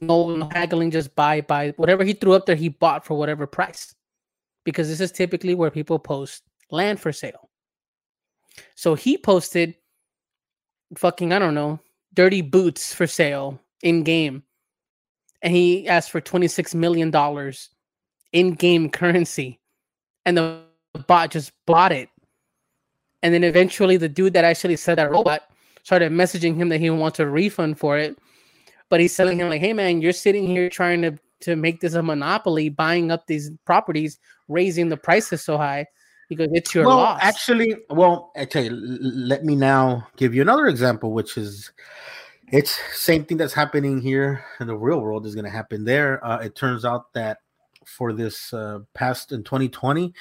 no, no haggling just buy buy. Whatever he threw up there he bought for whatever price. Because this is typically where people post land for sale. So he posted fucking i don't know dirty boots for sale in game and he asked for 26 million dollars in game [laughs] currency. And the bot just bought it. And then eventually the dude that actually said that robot started messaging him that he wants a refund for it. But he's telling him like, "Hey man, you're sitting here trying to to make this a monopoly, buying up these properties, raising the prices so high because it's your well, loss." actually, well, I tell you, l- let me now give you another example, which is it's same thing that's happening here in the real world is going to happen there. Uh, it turns out that for this uh, past in 2020,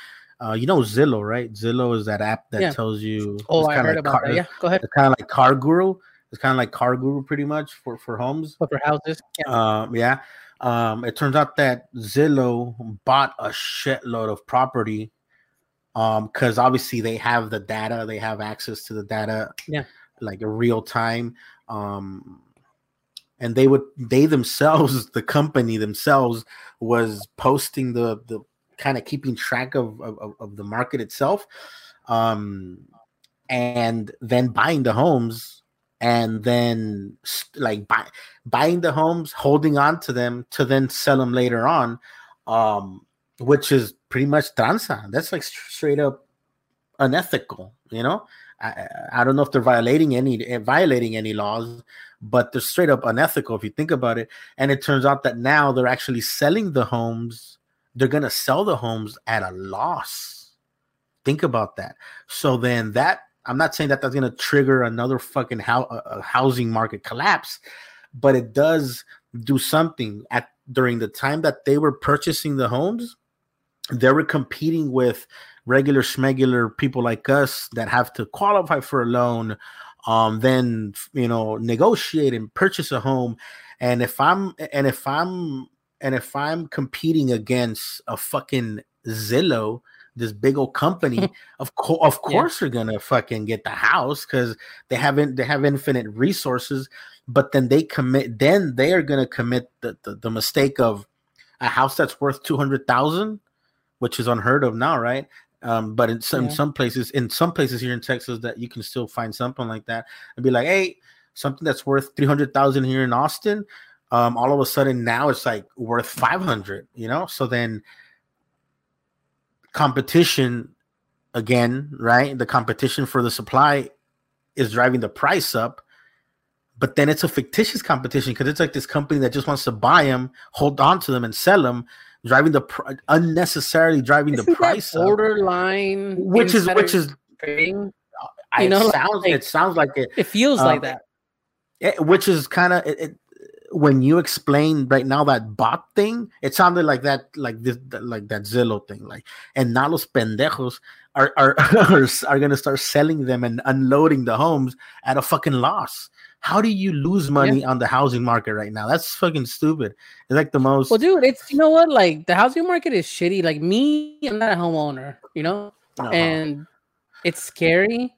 uh, you know Zillow, right? Zillow is that app that Yeah. tells you. oh, I heard like about car- that. Yeah, go ahead. It's kind of like Car Guru. It's kind of like Car Guru, pretty much for for homes. But for houses, yeah. Um, yeah. Um, it turns out that Zillow bought a shitload of property. Um, because obviously they have the data, they have access to the data, Yeah. like real time. Um, and they would they themselves, [laughs] the company themselves, was posting the the kind of keeping track of, of of the market itself, um, and then buying the homes, and then like buy, buying the homes, holding on to them to then sell them later on, um, which is pretty much tranza. That's like straight up unethical, you know. I, I- don't know if they're violating any eh, violating any laws, but they're straight up unethical if you think about it. And it turns out that now they're actually selling the homes. They're gonna sell the homes at a loss. Think about that. So then that I'm not saying that that's gonna trigger another fucking how a housing market collapse, but it does do something at during the time that they were purchasing the homes. They were competing with regular schmegular people like us that have to qualify for a loan, um, then you know negotiate and purchase a home. And if I'm and if I'm and if I'm competing against a fucking Zillow, this big old company, [laughs] of course, of Yeah. they're gonna fucking get the house because they haven't they have infinite resources. But then they commit, then they are gonna commit the, the, the mistake of a house that's worth two hundred thousand, which is unheard of now, right? Um, but in some Yeah. some places, in some places here in Texas, that you can still find something like that and be like, hey, something that's worth three hundred thousand here in Austin, um, all of a sudden now it's like worth five hundred, you know. So then competition again, right? The competition for the supply is driving the price up. But then it's a fictitious competition because it's like this company that just wants to buy them, hold on to them, and sell them, driving the pr- unnecessarily driving Isn't the price up, borderline, which is which is trading. I, You know, it like- sounds it sounds like it, It feels Um, like that. it which is kind of it, it, when you explain right now that bot thing, it sounded like that, like this, like that Zillow thing, like and now los pendejos are are [laughs] are, are going to start selling them and unloading the homes at a fucking loss. How do you lose money on the housing market right now? That's fucking stupid. It's like the most. Well, dude, it's you know what? Like the housing market is shitty. Like me, I'm not a homeowner, you know, Uh-huh. and it's scary.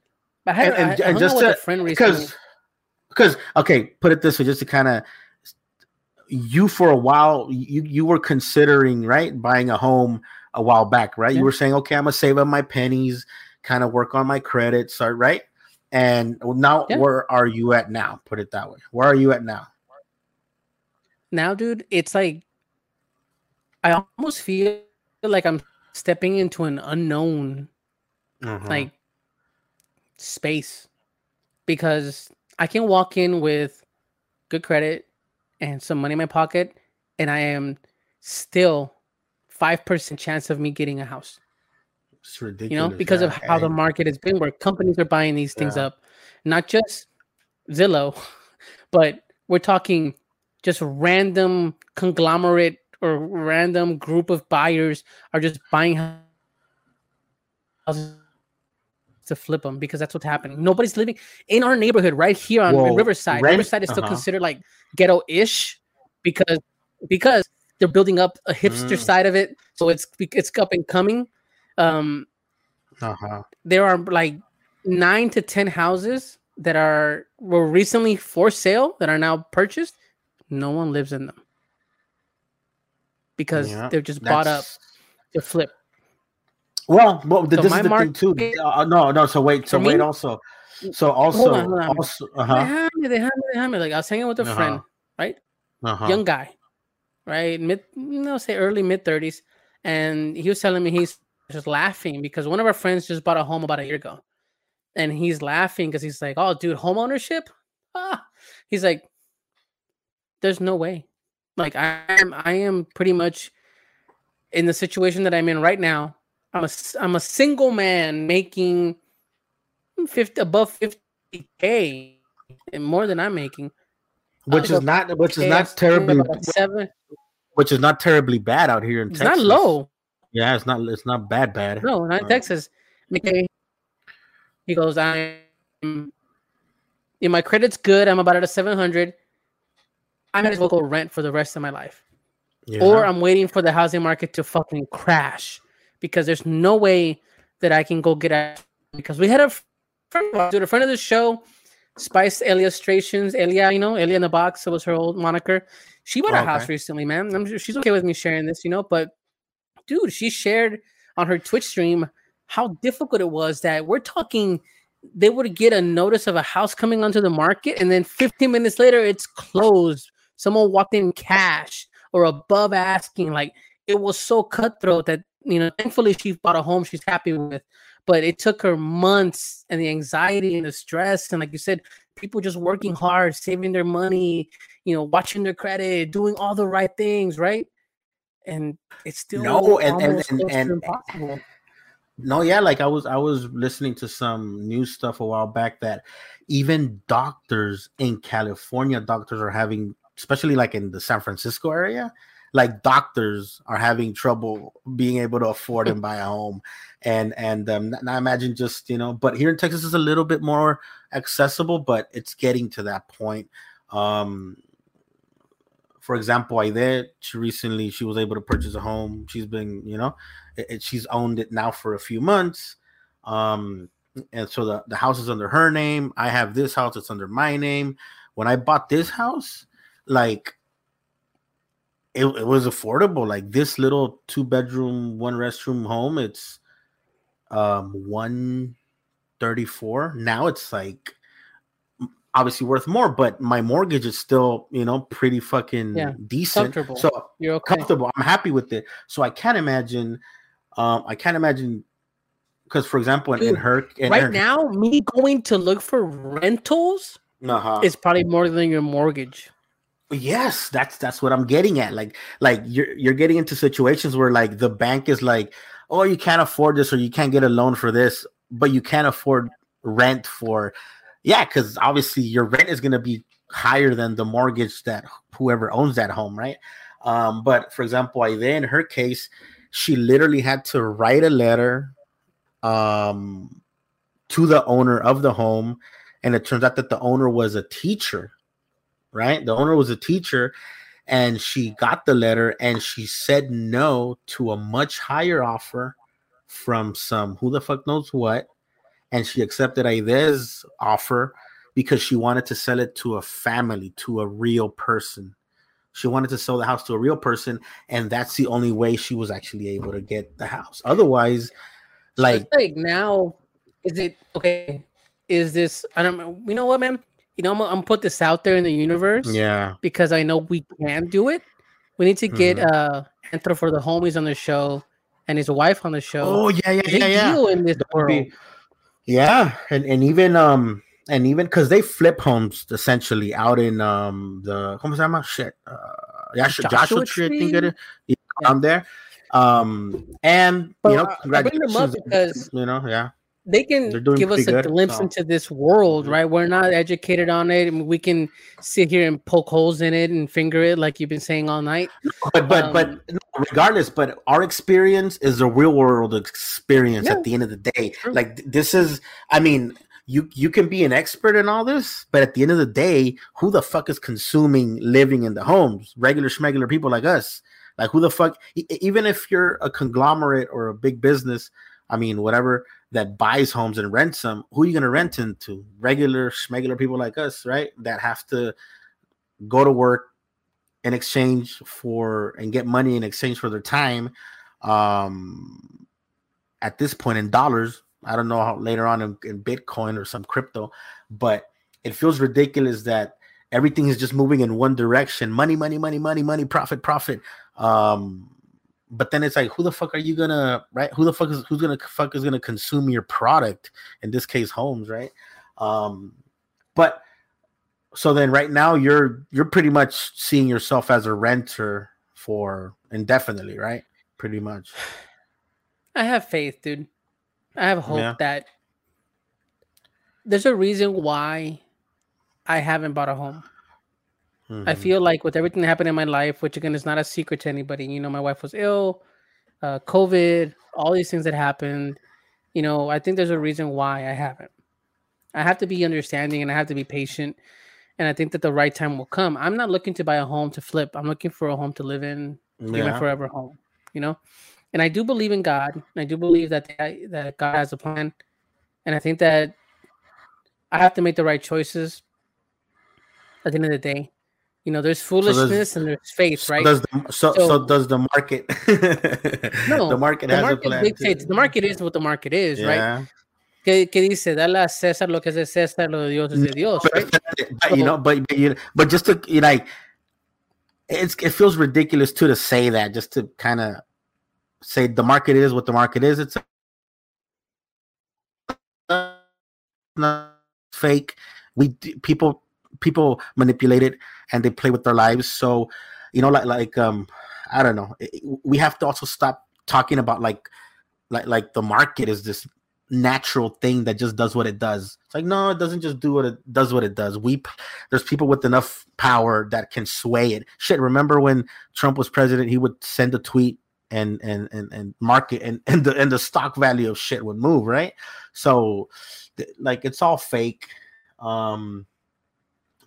I had, And- and- I, I and just to- a friend recently. because because okay put it this way just to kind of you for a while you you were considering right buying a home a while back right Yeah. you were saying okay i'm gonna save up my pennies kind of work on my credit start right and now Yeah. where are you at now put it that way where are you at now now, dude, it's like I almost feel like I'm stepping into an unknown Mhm. like space because I can walk in with good credit and some money in my pocket, and I am still five percent chance of me getting a house. It's ridiculous You know, because of how the market has been, where companies are buying these things Yeah. up, not just Zillow, [laughs] but we're talking just random conglomerate or random group of buyers are just buying houses to flip them because that's what's happening. Nobody's living in our neighborhood right here on Well, Riverside. rent- Riverside is still uh-huh. considered like ghetto-ish because because they're building up a hipster Mm. side of it, so it's it's up and coming. Um, uh-huh. there are like nine to ten houses that are were recently for sale that are now purchased. No one lives in them because Yeah, they're just bought up to flip. Well, well, So this is the thing too. Uh, no, no. So wait, so wait. me- Also, so also, on, hold on. also, They uh-huh, have me, they have me, they me. Like I was hanging with a friend, Uh-huh. right? uh-huh. Young guy, right? Mid, no, say early mid thirties, and he was telling me he's just laughing because one of our friends just bought a home about a year ago, and he's laughing because he's like, "Oh, dude, home ownership." Ah, he's like, "There's no way." Like I am, I am pretty much in the situation that I'm in right now. I'm a, I'm a single man making 50 above 50k and more than I'm making, which is not which is not terribly seven, which is not terribly bad out here in it's Texas. not low. Yeah, it's not it's not bad bad. No, not in uh, Texas. Okay. He goes, I'm in my credit's good. I'm about at a 700. I might as well go rent for the rest of my life. Yeah. Or I'm waiting for the housing market to fucking crash because there's no way that I can go get out. Because we had a friend, dude, a friend of the show, Spice Illustrations, Elia, you know, Elia in the box. That was her old moniker. She bought oh, a house okay. recently, man. I'm sure she's okay with me sharing this, you know. But dude, she shared on her Twitch stream how difficult it was that we're talking they would get a notice of a house coming onto the market and then 15 minutes later it's closed. Someone walked in cash or above asking like it was so cutthroat that you know thankfully she bought a home she's happy with but it took her months and the anxiety and the stress and like you said people just working hard saving their money you know watching their credit doing all the right things right and it's still no and and, and, and impossible. no yeah like i was i was listening to some news stuff a while back that even doctors in california doctors are having especially like in the san francisco area like doctors are having trouble being able to afford and buy a home and and um, i imagine just you know but here in texas is a little bit more accessible but it's getting to that point um for example, I Aide, she recently she was able to purchase a home. She's been, you know, it, it, she's owned it now for a few months. Um, and so the, the house is under her name. I have this house, it's under my name. When I bought this house, like it, it was affordable. Like this little two bedroom, one restroom home, it's um 134. Now it's like obviously worth more, but my mortgage is still, you know, pretty fucking yeah, decent. So you're okay. comfortable. I'm happy with it. So I can't imagine. Um, I can't imagine because, for example, in, Dude, in her in right her, now, me going to look for rentals uh-huh. is probably more than your mortgage. Yes, that's that's what I'm getting at. Like, like you're you're getting into situations where like the bank is like, oh, you can't afford this or you can't get a loan for this, but you can't afford rent for yeah, because obviously your rent is going to be higher than the mortgage that whoever owns that home, right? Um, but for example, I in her case, she literally had to write a letter um, to the owner of the home, and it turns out that the owner was a teacher, right? The owner was a teacher, and she got the letter and she said no to a much higher offer from some who the fuck knows what and she accepted Aide's offer because she wanted to sell it to a family, to a real person. She wanted to sell the house to a real person, and that's the only way she was actually able to get the house. Otherwise, like, like now, is it okay? Is this? I don't know. You know what, man? You know, I'm, I'm gonna put this out there in the universe. Yeah, because I know we can do it. We need to get mm-hmm. uh enter for the homies on the show and his wife on the show. Oh yeah, yeah, yeah, yeah. In this world. Be, yeah, and, and even um and even because they flip homes essentially out in um the ¿cómo se llama? Shit, uh, Joshua, Joshua Tree, I think it is. Yeah, yeah. there. Um and but, you know, congratulations, I bring them up because you know, yeah they can give us a good, glimpse so. into this world, mm-hmm. right? We're not educated on it, and we can sit here and poke holes in it and finger it, like you've been saying all night. But but um, but regardless, but our experience is a real world experience yeah. at the end of the day. True. Like this is, I mean, you you can be an expert in all this, but at the end of the day, who the fuck is consuming living in the homes? Regular schmegular people like us. Like who the fuck? Even if you're a conglomerate or a big business, I mean, whatever that buys homes and rents them, who are you going to rent into? Regular, schmegular people like us, right? That have to go to work in exchange for and get money in exchange for their time. Um, at this point in dollars, I don't know how later on in, in Bitcoin or some crypto, but it feels ridiculous that everything is just moving in one direction money money money money money profit profit um but then it's like, who the fuck are you gonna right? Who the fuck is who's gonna fuck is gonna consume your product? In this case, homes, right? Um, but so then right now you're you're pretty much seeing yourself as a renter for indefinitely, right? Pretty much. I have faith, dude. I have hope yeah. that there's a reason why I haven't bought a home. Mm-hmm. I feel like with everything that happened in my life, which again is not a secret to anybody, you know, my wife was ill, uh, COVID, all these things that happened. You know, I think there's a reason why I haven't. I have to be understanding and I have to be patient. And I think that the right time will come. I'm not looking to buy a home to flip. I'm looking for a home to live in, yeah. my forever home. You know, and I do believe in God. I do believe that that God has a plan, and I think that I have to make the right choices. At the end of the day, you know, there's foolishness so and there's faith, right? So does the, so, so, so does the market? [laughs] no, the market the has market a plan. Dictates, the market is what the market is, yeah. right? ¿Qué, ¿Qué, dice? Dale a César lo que es de César, lo de Dios es de Dios, right? But, you know, but, but, you, but just to you know, like, it's it feels ridiculous too to say that, just to kind of say the market is what the market is. It's not fake. We people people manipulate it and they play with their lives. So, you know, like like um, I don't know. We have to also stop talking about like like like the market is this natural thing that just does what it does. It's like no, it doesn't just do what it does what it does. We there's people with enough power that can sway it. Shit, remember when Trump was president, he would send a tweet and and and, and market and, and the and the stock value of shit would move, right? So like it's all fake. Um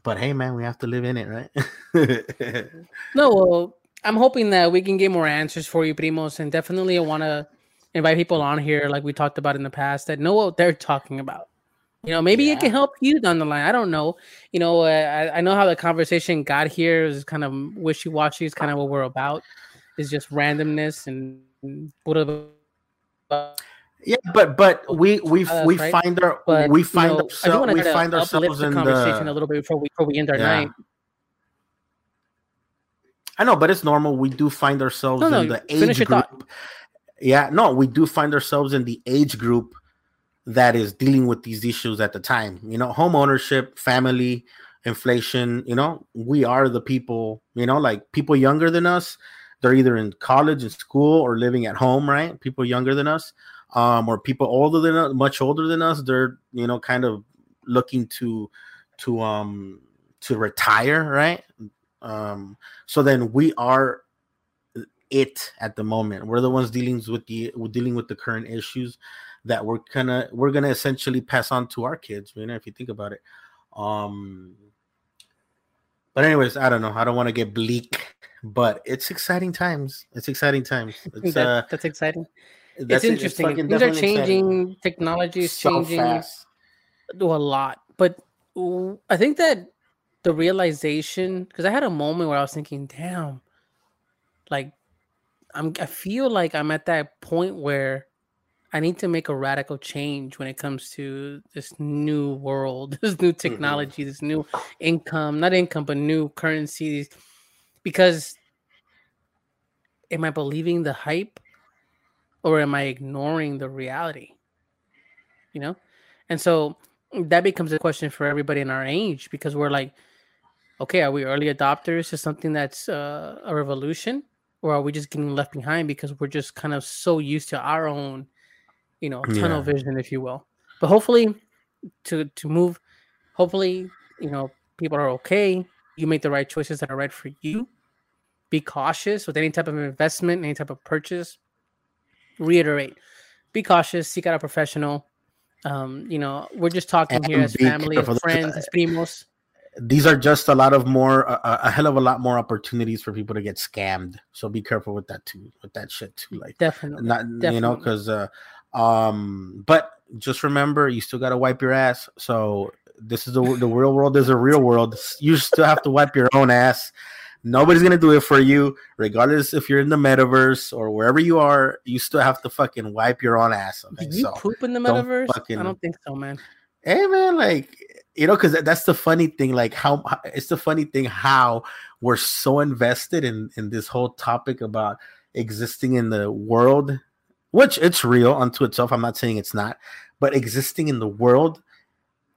but hey, man, we have to live in it, right? [laughs] no, well, I'm hoping that we can get more answers for you, primos, and definitely I want to invite people on here, like we talked about in the past, that know what they're talking about. You know, maybe yeah. it can help you down the line. I don't know. You know, uh, I, I know how the conversation got here is kind of wishy washy. Is kind of what we're about. Is just randomness and whatever. Yeah, but but we we uh, we right? find our but, we find you know, ourselves we find ourselves in the conversation a little bit before we before we end our yeah. night. I know, but it's normal. We do find ourselves no, in the age group. Thought. Yeah, no, we do find ourselves in the age group that is dealing with these issues at the time. You know, home ownership, family, inflation. You know, we are the people. You know, like people younger than us, they're either in college and school or living at home. Right? People younger than us um, or people older than us, much older than us, they're you know kind of looking to to um to retire, right? Um, so then we are it at the moment. We're the ones dealing with the we're dealing with the current issues that we're gonna we're gonna essentially pass on to our kids. You know, if you think about it. Um, but anyways, I don't know. I don't want to get bleak, but it's exciting times. It's exciting times. [laughs] It's, that, uh, that's exciting. That's it's interesting. It's Things are changing. Technology is so changing. Fast. Do a lot, but I think that the realization because I had a moment where I was thinking, "Damn, like I'm." I feel like I'm at that point where I need to make a radical change when it comes to this new world, [laughs] this new mm-hmm. technology, mm-hmm. this new income, not income, but new currencies. Because am I believing the hype or am I ignoring the reality? You know? And so that becomes a question for everybody in our age because we're like, okay, are we early adopters to something that's uh, a revolution? Or are we just getting left behind because we're just kind of so used to our own, you know, tunnel yeah. vision, if you will? But hopefully, to to move, hopefully, you know, people are okay. You make the right choices that are right for you. Be cautious with any type of investment, any type of purchase reiterate be cautious seek out a professional. Um you know we're just talking and here as family and friends as primos. These are just a lot of more a, a, hell of a lot more opportunities for people to get scammed. So be careful with that too with that shit too like definitely. not definitely. you know because uh um but just remember you still got to wipe your ass. So this is the, the real world is a real world. You still have to wipe your own ass Nobody's gonna do it for you, regardless if you're in the metaverse or wherever you are. You still have to fucking wipe your own ass. Okay? you so poop in the metaverse? Fucking... I don't think so, man. Hey, man, like you know, because that's the funny thing. Like how it's the funny thing how we're so invested in in this whole topic about existing in the world, which it's real unto itself. I'm not saying it's not, but existing in the world.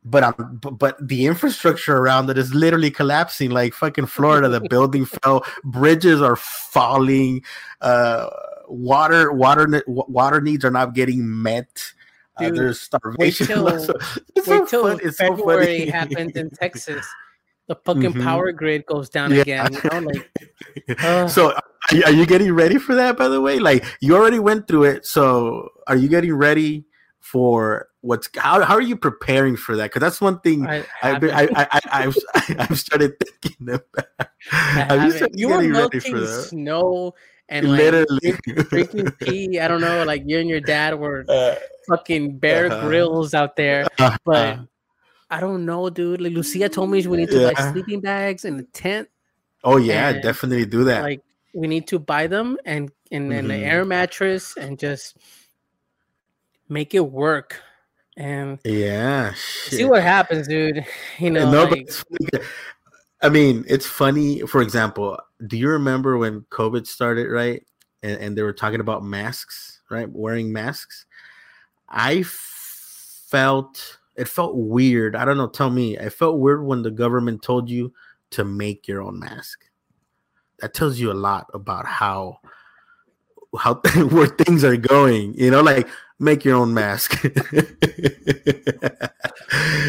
But um, but, but the infrastructure around it is literally collapsing. Like fucking Florida, the building [laughs] fell, bridges are falling, uh, water water water needs are not getting met. Uh, there's starvation. [laughs] wait till- it's Wait so till fun- it's February funny. [laughs] happens in Texas. The fucking Mhm. power grid goes down Yeah. again. You know, like uh, so are you getting ready for that by the way like you already went through it so are you getting ready for what's how, how are you preparing for that because that's one thing I, I've, been, I, I, I, [laughs] I've, I've started thinking about I have you haven't. started You were melting snow and like literally drinking tea. I don't know, like you and your dad were [laughs] Uh, fucking bear Uh-huh. grills out there. uh, But I don't know, dude. Like Lucia told me we need to buy sleeping bags and a tent. oh yeah and, definitely do that Like we need to buy them and and then an Mhm. air mattress and just make it work and yeah see what happens, dude. You know, no, but like, funny. I mean, it's funny. For example, do you remember when COVID started, right? And, and they were talking about masks, right? Wearing masks. I f- felt it felt weird. I don't know. Tell me, it felt weird when the government told you to make your own mask. That tells you a lot about how how [laughs] where things are going. You know, like make your own mask. [laughs]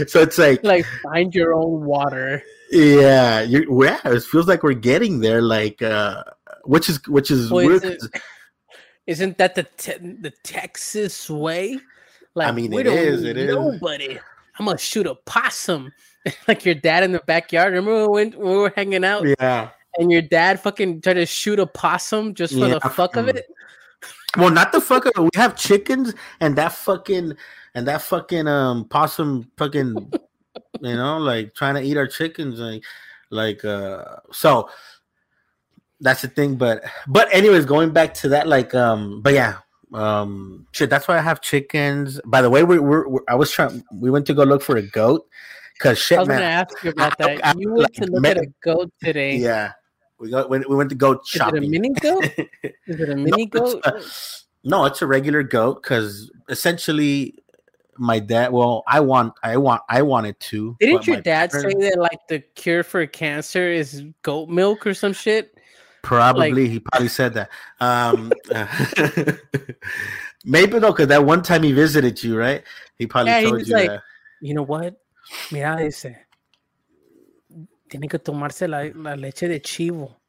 so it's like like find your own water. yeah, you yeah, it feels like we're getting there. Like, uh, which is which is Well, weird. Isn't that the te- the Texas way? Like I mean, it is, it is. nobody. I'm gonna shoot a possum, [laughs] like your dad in the backyard. Remember when, when we were hanging out Yeah. And your dad fucking tried to shoot a possum just for the Yeah, fuck of it? [laughs] Well, not the fucking. We have chickens and that fucking and that fucking um possum fucking. you know, like trying to eat our chickens, like like uh. So that's the thing, but but anyways, going back to that, like um, but yeah. Um, shit. That's why I have chickens. By the way, we we're, we're I was trying. We went to go look for a goat because shit, I was man. gonna ask you about I- that. I- you went like, to look me- at a goat today. Yeah, we got we, we went to go Is it a mini goat? Is it a mini [laughs] No, it's goat? a- no, it's a regular goat because essentially, my dad. Well, I want, I want, I wanted to. Didn't your dad say that like the cure for cancer is goat milk or some shit? Probably he probably said that. Um, [laughs] maybe no, because that one time he visited you, right? He probably Yeah, told you like- that. You know what? Mira, dice, tiene que tomarse la, la leche de chivo.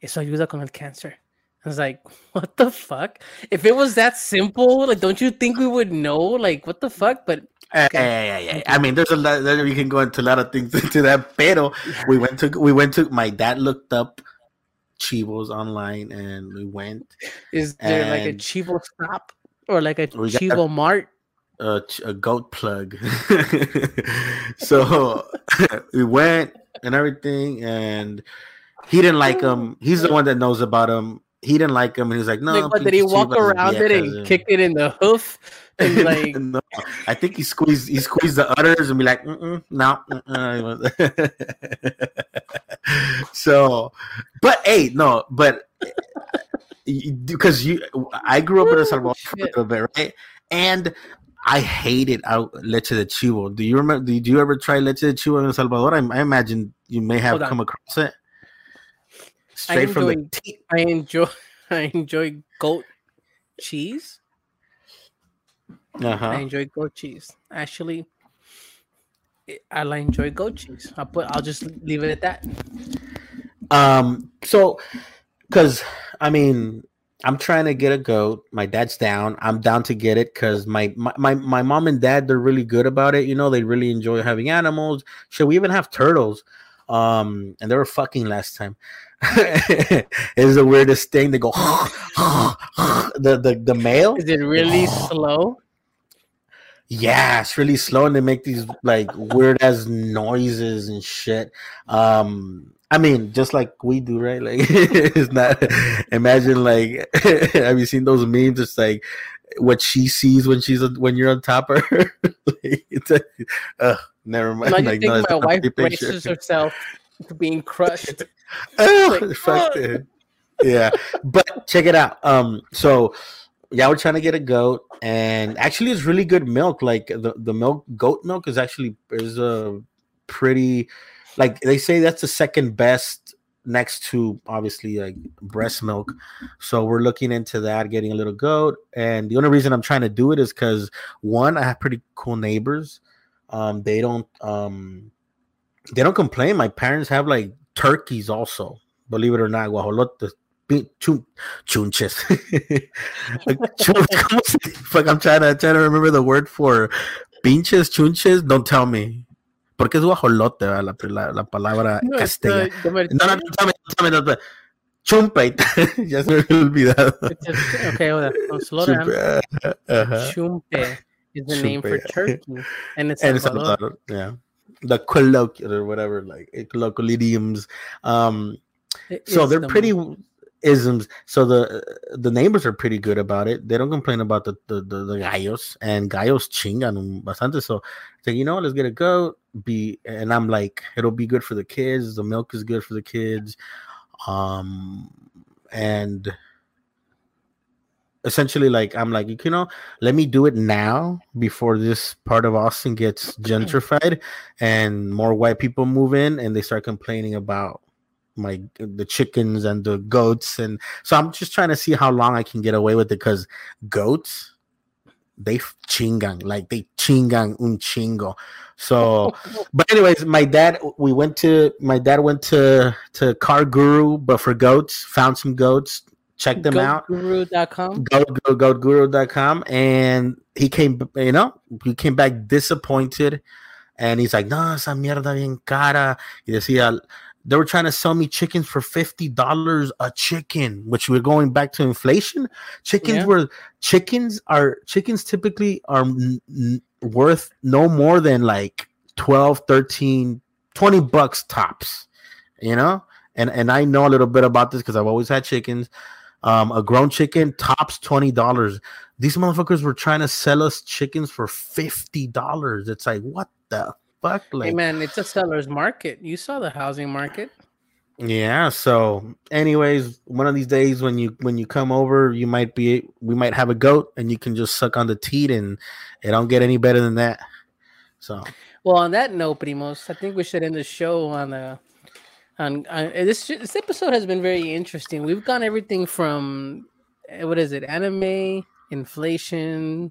Eso ayuda con el cáncer. I was like, [laughs] what the fuck? If it was that simple, like, don't you think we would know? Like, what the fuck? But Yeah, okay. yeah, yeah, yeah. I mean, there's a lot. We can go into a lot of things [laughs] into that. Pero we went to, we went to. My dad looked up Chivos online, and we went. is there like a chivo stop or like a chivo mart? a, a goat plug. [laughs] so we went and everything, and he didn't like him. Oh, He's the one that knows about him. He didn't like him, and he was like, "No." like, but did he walk chivas." around Yeah, it and cousin. Uh, kick it in the hoof? And [laughs] like, no, I think he squeezed he squeezed the udders and be like, Mm-mm, no. mm-mm." [laughs] so, but hey, no, but eh, because you, I grew up in El Salvador for a little bit, right? And I hated out leche de chivo. Do you remember? Did you ever try leche de chivo in El Salvador? I, I imagine you may have come across it. Straight from the enjoy- teeth. I enjoy [laughs] I enjoy goat cheese. I Uh-huh. I enjoy goat cheese. Actually, I- I enjoy goat cheese. I'll put. I'll just leave it at that. Um, so because I mean, I'm trying to get a goat. My dad's down. I'm down to get it because my, my my my mom and dad they're really good about it. You know, they really enjoy having animals. Shit, we even have turtles. Um, and they were fucking last time. [laughs] it's the weirdest thing. They go [laughs] the the the male. Is it really [gasps] slow? Yeah, it's really slow and they make these like weird ass noises and shit. Um I mean, just like we do, right? Like [laughs] it's not imagine like [laughs] have you seen those memes? It's like what she sees when she's when you're on top of her. [laughs] like, it's like, uh, never mind. Now you think no, my wife braces herself to being crushed. Oh, like, fuck "Oh." yeah, but check it out. Um, so yeah, we're trying to get a goat, and actually, it's really good milk. Like the the milk, goat milk is actually is a pretty, like they say that's the second best next to obviously like breast milk. So we're looking into that, getting a little goat. And the only reason I'm trying to do it is because one, I have pretty cool neighbors. Um, they don't um they don't complain. My parents have like turkeys also, believe it or not, guajolotes, chun, chunches. [laughs] [laughs] Fuck, I'm trying to trying to remember the word for pinches, chunches. Don't tell me. Porque es guajolote, la, la, la palabra no, castellana. No, no, no, tell me, tell no, chumpe. [laughs] ya se me había olvidado. Okay, hold on. slow down. Uh-huh. Chumpe is the Chumpe. name for turkey, and it's and Salvador. yeah the colloquial or whatever like colloquial idioms um so they're the pretty isms. So the the neighbors are pretty good about it. They don't complain about the the, the, the gallos and gallos chingan bastante. So say you know let's get a goat be and i'm like it'll be good for the kids. The milk is good for the kids. Um and essentially like i'm like you know let me do it now before this part of austin gets gentrified and more white people move in and they start complaining about my the chickens and the goats and so i'm just trying to see how long i can get away with it because goats they chingan like they chingan un chingo. So [laughs] but anyways my dad we went to my dad went to to car guru but for goats found some goats check them out. Goatguru.com go go goatguru.com and he came you know he came back disappointed and he's like no esa mierda bien cara. Y decía they were trying to sell me chickens for fifty dollars a chicken, which we're going back to inflation. Chickens yeah. were chickens are chickens typically are n- n- worth no more than like 12, 13, 20 bucks tops, you know? And and I know a little bit about this because I've always had chickens. Um, a grown chicken tops twenty dollars. These motherfuckers were trying to sell us chickens for fifty dollars. It's like what the fuck? Like, hey man, it's a seller's market. You saw the housing market. Yeah. So, anyways, one of these days when you when you come over, you might be we might have a goat, and you can just suck on the teat, and it don't get any better than that. So, well, on that note, primos, I think we should end the show on a. On, on this this episode has been very interesting. We've gone everything from eh, what is it, anime, inflation,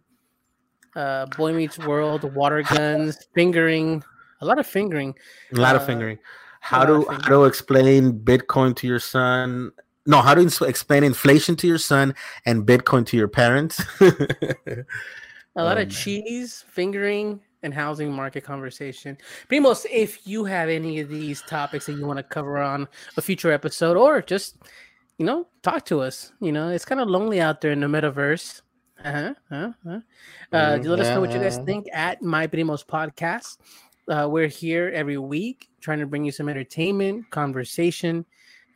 uh, Boy Meets World, water guns, fingering, a lot of fingering, a lot uh, of fingering. How to how to explain Bitcoin to your son? No, how to explain inflation to your son and Bitcoin to your parents? [laughs] a lot um, of cheese, fingering, and housing market conversation. Primos, if you have any of these topics that you want to cover on a future episode, or just you know talk to us, you know it's kind of lonely out there in the metaverse. Uh-huh, uh-huh. Uh, mm, let us know what you guys think at My Primos Podcast. Uh, we're here every week trying to bring you some entertainment, conversation,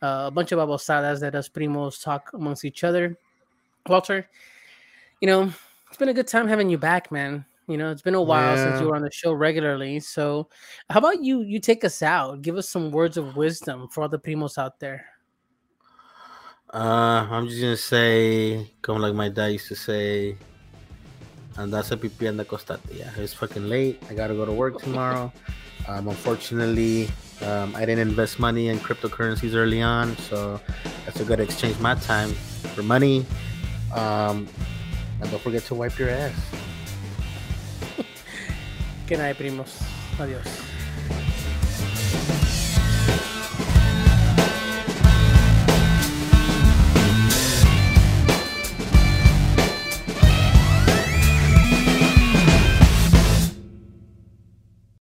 uh, a bunch of babosadas that us primos talk amongst each other. Walter, you know, it's been a good time having you back, man. You know, it's been a while yeah. since you were on the show regularly. So, how about you? You take us out. Give us some words of wisdom for all the primos out there. Uh, I'm just gonna say, come like my dad used to say, and that's a pipi and the costate. Yeah, it's fucking late. I gotta go to work tomorrow. um, unfortunately, um, I didn't invest money in cryptocurrencies early on, so I still gotta exchange my time for money. Um, and don't forget to wipe your ass. [laughs] Good night, primos. Adios.